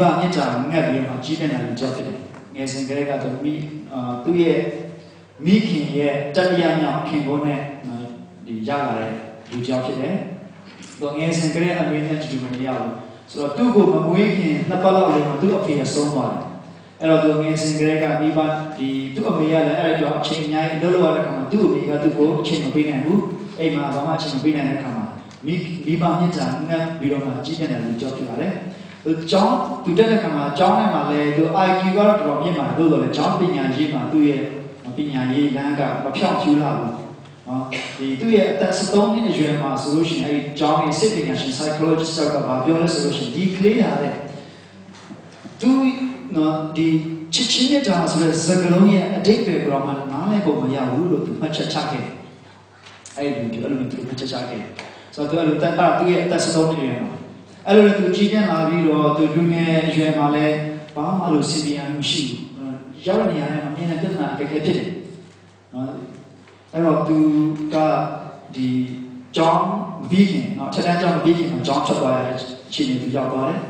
မှမိဘမြင့်တာငတ်ပြီးတော့မှကြီးတဲ့နာလူကြောက်ဖြစ်တယ်ငယ်စဉ်ကလေးကတော့မိအာသူ့ရဲ့မိခင်ရဲ့တတိယမြောက်ခင်ကုန်နဲ့ဒီရလာတဲ့လူကြောက်ဖြစ်တယ်သူငယ်စဉ်ကလေးအမေနဲ့တူမနေရဘူးဆိုတော့သူ့ကိုမမွေးခင်နှစ်ပတ်လောက်လေးမှာသူ့အဖေကဆုံးသွားတယ်အဲ့တော့သူငယ်စဉ်ကလေးကမိဘဒီသူ့အမေကလည်းအဲ့တော့အချိန်အများကြီးလှုပ်လှုပ်ရတဲ့ခါမှာသူ့အမေကသူ့ကိုအချိန်မပေးနိုင်ဘူးအိမ်မှာဘာမှအချိန်မပေးနိုင်တဲ့ခါမှာမိမိဘမြင့်တာငတ်ပြီးတော့မှကြီးတဲ့လူကြောက်ဖြစ်ပါတယ်သူ ကျောင်းသူတက်တဲ့ခါမှာကျောင်းထဲမှာလည်းသူ IQ ကတော့တော်တော်မြင့်ပါတယ်လို့ဆိုလည်းကျောင်းပညာရေးမှာသူ့ရဲ့ပညာရေးလမ်းကမဖြောင့်ဖြူလာဘူးနော်ဒီသူ့ရဲ့အသက်73နှစ်အရွယ်မှာဆိုလို့ရှိရင်အဲဒီကျောင်းရဲ့စိတ်ပညာရှင် psychologist ကဘာပြောလဲဆိုလို့ရှိရင်ဒီကလေးဟာတဲ့သူနော်ဒီချစ်ချင်းမြတ်တာဆိုတဲ့စကားလုံးရဲ့အတိတ်ပဲကတော့မှနားလည်ဖို့မရဘူးလို့သူမှတ်ချက်ချခဲ့အဲ့ဒီလိုအဲ့လိုသူမှတ်ချက်ချခဲ့ဆိုတော့သူအဲ့လိုတက်တာသူ့ရဲ့အသက်73နှစ်အရွယ်မှာ အဲ့လိုသူကြီးကျန်းလာပြီးတော့သူလူငယ်အရွယ်မှာလည်းဘာမှလို့စီပီယံမရှိဘူးရောက်နေရတယ်အမြင်နဲ့ပြဿနာတကယ်ဖြစ်တယ်နော်အဲ့တော့သူကဒီကျောင်းဘီခင်နော်ချက်တန်းကျောင်းဘီခင်မှာကျောင်းချက်သွားရတဲ့အခြေအနေသူရောက်သွားတယ်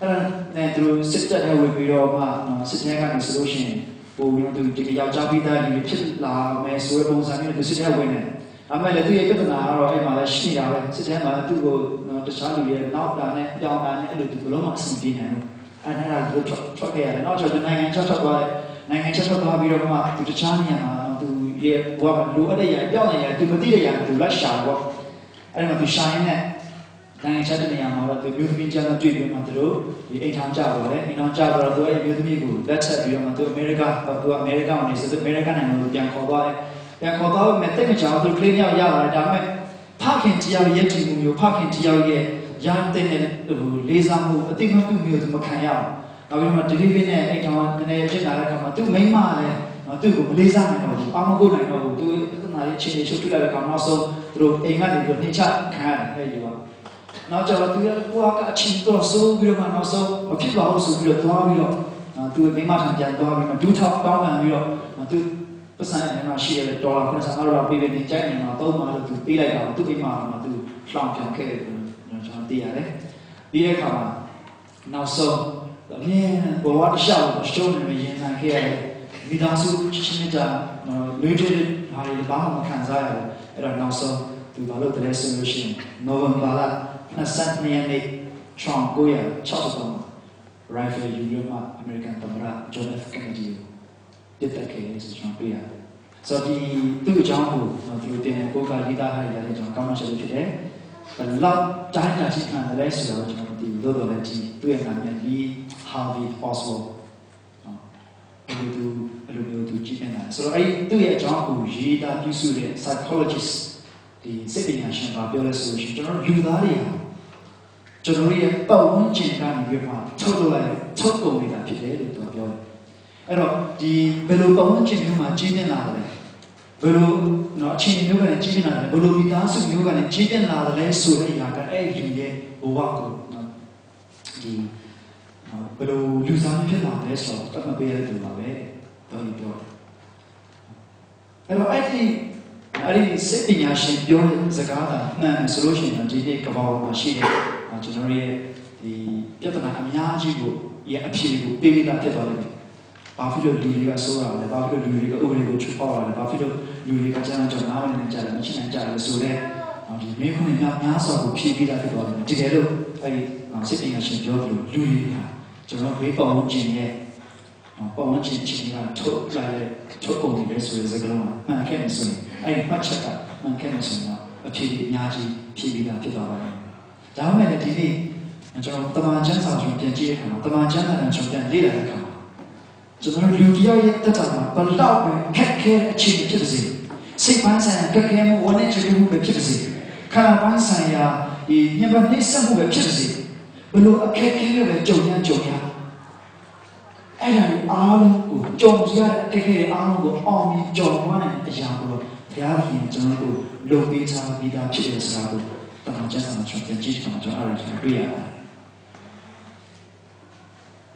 အဲ့ဒါနဲ့သူစစ်တပ်ထဲဝင်ပြီးတော့မှနော်စစ်တပ်ကနေဆိုလို့ရှိရင်ပိုပြီးတော့သူဒီယောက်ျားပြီးသားလူတွေဖြစ်လာမယ်ဆိုတဲ့ပုံစံမျိုးနဲ့သူစစ်တပ်ဝင်တယ်အမေလည်းသူရဲ့ပြဿနာကတော့အဲ့မှာလည်းရှိနေတာပဲစစ်တပ်မှာသူ့ကို တခြားလူရဲ့နောက်တာနဲ့ပြောင်းတာနဲ့အဲ့လိုဒီဘလုံးမှာအဆင်ပြေနိုင်လို့အဲ့ဒါကတို့ထွက်ထွက်ခဲ့ရတယ်။နောက်ကျတော့နိုင်ငံချောက်ချောက်သွားတယ်။နိုင်ငံချောက်ချောက်သွားပြီးတော့မှသူတခြားနေရာမှာသူရဲ့ဘဝကလိုအပ်တဲ့နေရာပြောင်းနေရာသူမသိတဲ့နေရာသူလက်ရှာတော့အဲ့ဒါမှသူရှာရင်းနဲ့နိုင်ငံချောက်တဲ့နေရာမှာတော့သူမျိုးသမီးကျန်တော့တွေ့ပြီးမှသူတို့ဒီအိမ်ထောင်ကြတော့တယ်။အိမ်ထောင်ကြတော့သူရဲ့မျိုးသမီးကိုလက်ချက်ပြီးတော့မှသူအမေရိကသူကအမေရိကန်ကနေဆိုတော့အမေရိကန်နိုင်ငံကိုပြန်ခေါ်သွားတယ်။ပြန်ခေါ်သွားပြီးမှတိတ်မချောင်သူကလေးယောက်ရလာတယ်ဒါပေမဲ့ ဖခင်တရားရဲ့တည်မှုမျိုးဖခင်တရားရဲ့ရန်တဲ့ဟိုလေးစားမှုအတိမပြုမျိုးသူမခံရအောင်နောက်ပြီးတော့ delivery နဲ့အိမ်ထောင်နည်းနည်းဖြစ်လာတဲ့အခါမှာသူမိမလည်းနော်သူ့ကိုမလေးစားနိုင်တော့ဘူးအာမကိုနိုင်တော့ဘူးသူအနာလေးချင်းချင်းချုပ်ပြလိုက်တဲ့အခါနောက်ဆုံးသူတို့အိမ်ကနေပြီးနှိမ့်ချခံရတယ်အဲ့ဒီကနောက်ကျတော့သူကကိုကအချင်းတော့ဆိုးပြီးတော့မှနောက်ဆုံးမဖြစ်ပါဘူးဆိုပြီးတော့သွားပြီးတော့သူမိမထံပြန်သွားပြီးတော့ဒူးထောက်တောင်းပန်ပြီးတော့သူ ပတ်စံနဲ့မှရှိရတဲ့ဒေါ်လာ90ဒေါ်လာပေးပေးနေကြိုက်နေမှာသုံးပါလို့သူပေးလိုက်တာသူအိမ်မှာမှသူလှောင်ပြန်ခဲ့တယ်ကျွန်တော်သိရတယ်ပြီးတဲ့အခါမှာနောက်ဆုံးအမြင်ဘဝတစ်လျှောက်ရှုံးနေရင်နိုင်ခဲ့ရတယ်မိသားစုချင်းချင်းတာလွေးထွေးဟာတွေဘာမှမခံစားရဘူးအဲ့တော့နောက်ဆုံးသူဘာလို့တလဲဆိုလို့ရှိရင်နိုဝင်ဘာလ22ရက်နေ့ထရမ်ကိုရ60 rifle ယူရမှာ American သမ္မတ John F Kennedy ကို တက်တက်ခဲ့တယ်ဆိုကျွန်တော်တွေ့ရတယ်ဆိုတော့ဒီသူ့အကြောင်းကိုဒီလိုတင်ကိုကလေးသားထားရတဲ့ကျွန်တော်ကောင်းမှချက်ဖြစ်တယ်ဘယ်လောက်တိုင်းတာရှိခံလဲဆိုတော့ကျွန်တော်ဒီလိုလိုလည်းကြည့်တွေ့ရတာမြင်ပြီး Harvey Oswald အဲ့လိုသူအဲ့လိုမျိုးသူကြည့်နေတာဆိုတော့အဲ့သူ့ရဲ့အကြောင်းကိုရေးသားပြုစုတဲ့ psychologist ဒီစိတ်ပညာရှင်ကပြောလဲဆိုလို့ရှိရင်ကျွန်တော်လူသားတွေဟာကျွန်တော်ရဲ့ပတ်ဝန်းကျင်ကနေပြီးမှထုတ်လုပ်လိုက်ထုတ်ကုန်နေတာဖြစ်တယ်လို့သူပြောတယ် အဲ့တော့ဒီဘယ်လိုပတ်ဝန်းကျင်မျိုးမှာကြီးနေလာတယ်ဘယ်လိုနော်အချင်းမျိုးကနေကြီးနေလာတယ်ဘယ်လိုမိသားစုမျိုးကနေကြီးနေလာတယ်ဆိုတဲ့အရာကအဲ့ဒီရဲ့ဘဝကိုနော်ဒီဘယ်လိုလူစားဖြစ်လာလဲဆိုတော့တတ်မပေးရတဲ့ပါပဲတော်ကြီးပြောအဲ့တော့အဲ့ဒီအဲ့ဒီစိတ်ပညာရှင်ပြောတဲ့စကားတာမှန်ဆိုလို့ရှိရင်ဒီနေ့ကမ္ဘာပေါ်မှာရှိတဲ့ကျွန်တော်ရဲ့ဒီပြဿနာအများကြီးကိုရဲ့အဖြေကိုပေးပြီးသားဖြစ်သွားလိမ့်မယ်။ ဘာဖြစ်လို့လူတွေကဆိုးတာလဲ။ဘာဖြစ်လို့လူတွေကဥပဒေကိုချိုးဖောက်တာလဲ။ဘာဖြစ်လို့လူတွေကကျမ်းကြောင်နားမလည်ကြတယ်မရှိနိုင်ကြတယ်ဆိုတော့ဒီမိခွန်းများများစွာကိုဖြည့်ပြီးသားဖြစ်သွားတယ်။တကယ်လို့အဲ့ဒီစိတ်ပညာရှင်ပြောသလိုလူတွေကကျွန်တော်ဘေးပေါင်းခြင်းရဲ့ပေါင်းခြင်းချင်းကထုတ်လာတဲ့ထုတ်ကုန်တွေဆိုတဲ့စကားလုံးမှန်ခဲ့နေဆိုရင်အဲ့ဒီမှတ်ချက်ကမှန်ခဲ့နေဆိုရင်အဖြေအများကြီးဖြည့်ပြီးသားဖြစ်သွားပါတယ်။ဒါမှမဟုတ်ဒီနေ့ကျွန်တော်တမန်ကျမ်းစာကျွန်တော်ပြန်ကြည့်ရခါမှာတမန်ကျမ်းစာနဲ့ကျွန်တော်ပြန်လေ့လာတဲ့အခါမှာ ကျွန်တော်လူတယောက်ရဲ့တက်တာမှာဘလောက်ပဲခက်ခဲအခြေအနေဖြစ်ပါစေစိတ်ပန်းဆိုင်ရာခက်ခဲမှုဝန်းနေချင်မှုပဲဖြစ်ပါစေခန္ဓာပန်းဆိုင်ရာဒီညံ့နှိမ့်ဆက်မှုပဲဖြစ်ပါစေဘလို့အခက်ခဲပဲကြုံရကြုံရအဲ့ဒါအားလုံးကိုကြုံရတဲ့အခက်ခဲအားလုံးကိုအောင်မြင်ကြုံရတဲ့အရာကိုဘုရားရှင်ကျွန်တော်တို့လုပ်ပေးချပြီးသားဖြစ်တဲ့စကားကိုတမန်ကျမ်းစာမှာကျွန်တော်ကြည့်ချင်တာကျွန်တော်အားရကျွန်တော်တွေ့ရတယ်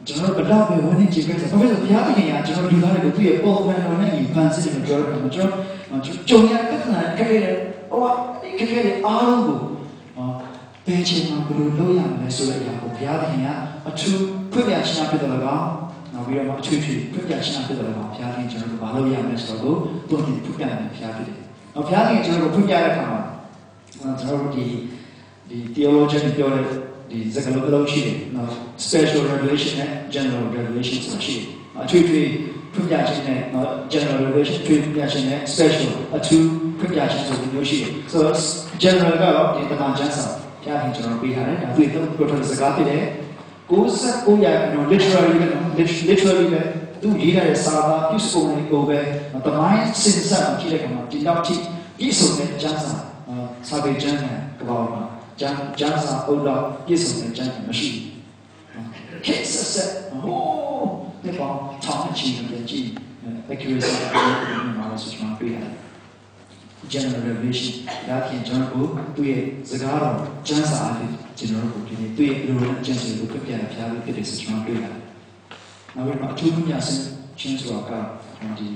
ကျွန်တော်တို့ဘလောက်ပဲဝန်းနေကြည့်ခဲ့တယ်ဘာဖြစ်လို့ဘုရားသခင်ကကျွန်တော်လူသားတွေကိုသူ့ရဲ့ပုံမှန်တော်နဲ့ညီပန်းစစ်တယ်ပြောတယ်ကျွန်တော်ကြုံရတဲ့ခဏခက်ခဲတယ်ဟိုခက်ခဲတယ်အားလုံးကိုဘယ်ချိန်မှာဘယ်လိုလုပ်ရမလဲဆိုတဲ့အရာကိုဘုရားသခင်ကအထူးဖွင့်ပြရှင်းပြတယ်လို့နောက်ပြီးတော့အထူးထူးဖွင့်ပြရှင်းပြတယ်လို့ဘုရားသခင်ကျွန်တော်တို့မလုပ်ရမယ်ဆိုတော့သူ့ကိုဖွင့်ပြတယ်ဘုရားဖြစ်တယ်။နောက်ဘုရားသခင်ကျွန်တော်တို့ဖွင့်ပြတဲ့အခါမှာကျွန်တော်တို့ဒီဒီ theologian ပြောတဲ့ ဒီစကားလုံးလုံးရှိတယ်နော် special revelation နဲ့ general revelation ဆိုတာရှိတယ်အထူးထူးဖွင့်ပြခြင်းနဲ့နော် general revelation ထွေးဖွင့်ပြခြင်းနဲ့ special အထူးဖွင့်ပြခြင်းဆိုပြီးလို့ရှိတယ်ဆိုတော့ general ကတော့ဒီတမန်ကျမ်းစာဘုရားခင်ကျွန်တော်ပေးထားတယ်ဒါသူ့ရဲ့ပြောထားတဲ့စကားဖြစ်တယ်69ရာခိုင်နှုန်း literally ပဲ literally ပဲသူရေးထားတဲ့စာသားပြုစုပုံတွေကိုပဲတမိုင်းစင်ဆက်ကြည့်လိုက်မှာဒီတော့ကြည့်ပြည့်စုံတဲ့ကျမ်းစာစာပေကျမ်းနဲ့ကဘာမှာ ကျမ်းကျမ်းစာအုပ်တော့ပြည့်စုံတဲ့ကျမ်းမရှိဘူးခေတ်ဆက်ဆက်ဟိုးဒီပေါ်ထောင်းချီနေကြည့် accuracy ကိုမှာလို့ဆိုချင်တွေ့ရတယ် general revelation ဒါခင်ကျွန်တော်တို့သူ့ရဲ့စကားတော်ကျမ်းစာအဖြစ်ကျွန်တော်တို့ကိုဒီနေ့သူ့ရဲ့အလိုအကျင့်တွေကိုပြပြရဖျားလို့ဖြစ်တယ်ဆိုကျွန်တော်တွေ့ရတယ်။နောက်ပြီးတော့အထူးမြတ်ဆင်းချင်းဆိုတာကဒီ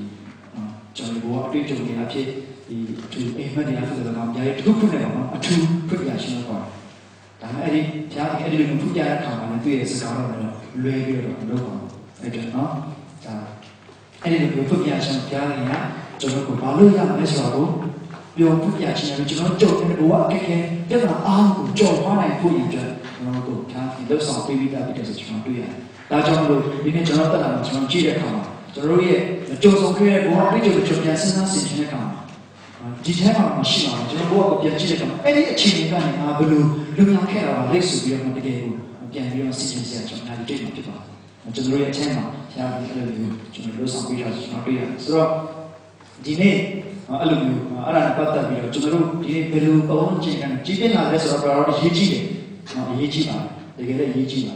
ကျွန်တော်တို့အတွေ့အကြုံတွေအဖြစ်ဒီဒီအိမ်မက်တွေအဖြစ်ဆိုတာကအများကြီးတစ်ခုခုနဲ့ပေါ့နော်အထူးပြပြရှင်းလို့ပါတယ်။ဒါပေမဲ့ အဲ့ဒီဖျားအဲ့ဒီလိုပြပြတဲ့အခါမှာလည်းသူ့ရဲ့စကားတော်ကတော့လွဲပြီးတော့မလုပ်ပါဘူး။အဲ့ဒါနော်ဒါအဲ့ဒီလိုပြပြရှင်းဖျားတွေကကျွန်တော်တို့ဘာလို့ရမလဲဆိုတာကိုပြောပြပြချင်တယ်ကျွန်တော်ကြုံတဲ့ဘဝအခက်အခဲပြဿနာအားကိုကြော်သွားနိုင်ဖို့ရည်အတွက်ကျွန်တော်တို့ခံဒီလောက်ဆောင်ပေးပြီးသားဖြစ်တယ်ဆိုကျွန်တော်တွေ့ရတယ်။ဒါကြောင့်မလို့ဒီနေ့ကျွန်တော်တက်လာမှာကျွန်တော်ကြည့်တဲ့အခါမှာကျွန်တော်တို့ရဲ့ကြုံဆုံခဲ့တဲ့ဘဝအတွေ့အကြုံကိုပြန်စဉ်းစားဆင်ခြင်တဲ့အခါမှာဒီထဲမှာမရှိပါဘူးကျွန်တော်ဘဝကိုပြန်ကြည့်တဲ့အခါမှာအဲ့ဒီအခြေအနေကနေငါဘယ်လို လူမြောင်ခဲ့တာပါလက်ဆိုပြီးတော့တကယ်ကိုပြန်ပြီးတော့ဆင်ခြင်စရာကျွန်တော်ဒါတွေ့မှာဖြစ်ပါတယ်။ကျွန်တော်ရဲ့အချက်မှာဆရာကြီးအဲ့လိုမျိုးကျွန်တော်တို့ဆောင်ပေးတာကျွန်တော်တွေ့ရတယ်ဆိုတော့ဒီနေ့အဲ့လိုမျိုးအဲ့ဒါနဲ့ပတ်သက်ပြီးတော့ကျွန်တော်တို့ဒီဘယ်လိုပုံချင်ကန်ကြည့်တင်လာလဲဆိုတော့တော့ရေးကြည့်တယ်နော်ရေးကြည့်ပါတကယ်လည်းရေးကြည့်ပါ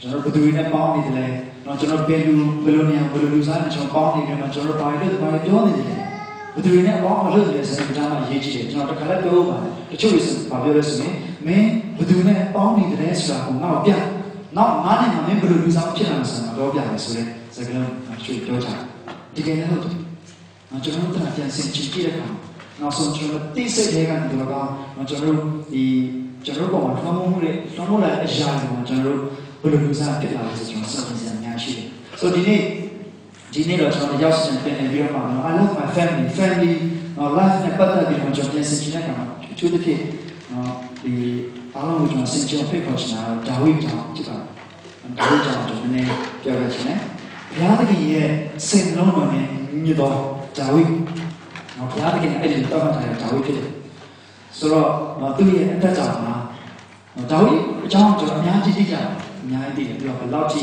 ကျွန်တော်ဘယ်သူတွေနဲ့ပေါင်းနေတယ်လဲနော်ကျွန်တော်ဘယ်လိုဘယ်လိုနေဘယ်လိုလူစားနဲ့ကျွန်တော်ပေါင်းနေတယ်မှာကျွန်တော်ဘာလို့ဘာလို့ပြောနေတယ်ဘယ်သူတွေနဲ့ပေါင်းမလို့လဲဆိုတော့ဒါမှရေးကြည့်တယ်ကျွန်တော်တခါလည်းပြောပါတချို့တွေဆိုဘာပြောလဲဆိုရင် မင်းဘယ်သူနဲ့ပေါင်းနေတယ်ဆိုတာကိုငါ့ကိုပြနောက်ငါနဲ့ငါမင်းဘယ်လိုလူစားဖြစ်လာမှာဆိုတာတော့ပြမယ်ဆိုတဲ့စကားလုံးအချို့ပြောကြတယ်တကယ်လည်းဟုတ်တယ်ကျွန်တော်တို့ကပြန်ဆင်ခြင်ကြည့်တဲ့အခါနောက်ဆုံးကျွန်တော်တိစိတ်တွေကနေတော့ကကျွန်တော်တို့ဒီကျွန်တော်တို့ပေါ်မှာထွန်းမှုတွေထွန်းမှုလာအရာတွေမှာကျွန်တော်တို့ဘယ်လိုမျိုးစားဖြစ်လာလဲဆိုကျွန်တော်စဉ်းစားစရာအများရှိတယ်။ So ဒီနေ့ဒီနေ့တော့ကျွန်တော်ရောက်စင်ပြန်နေပြီးတော့မှာ I love my family family life နဲ့ပတ်သက်ပြီးတော့ကျွန်တော်ပြန်ဆင်ခြင်တဲ့အခါမှာအထူးသဖြင့် ဒီအားလုံးကိုကျွန်တော်ဆင်ခြင်ဖိတ်ခေါ်ချင်တာဒါဝိကြောင့်ဖြစ်ပါတယ်။ဒါဝိကြောင့်ကျွန်တော်နည်းပြောရချင်တယ်။ဘုရားသခင်ရဲ့စိတ်လုံးတော်နဲ့မြတ်တော်ဒါဝိနော်ဘုရားသခင်အဲ့ဒီတောင်းထားတဲ့ဒါဝိဖြစ်တယ်ဆိုတော့သူ့ရဲ့အသက်ကြောင့်မှာဒါဝိအကြောင်းကျွန်တော်အများကြီးသိကြတယ်အများကြီးသိတယ်ပြီးတော့ဘယ်လောက်ထိ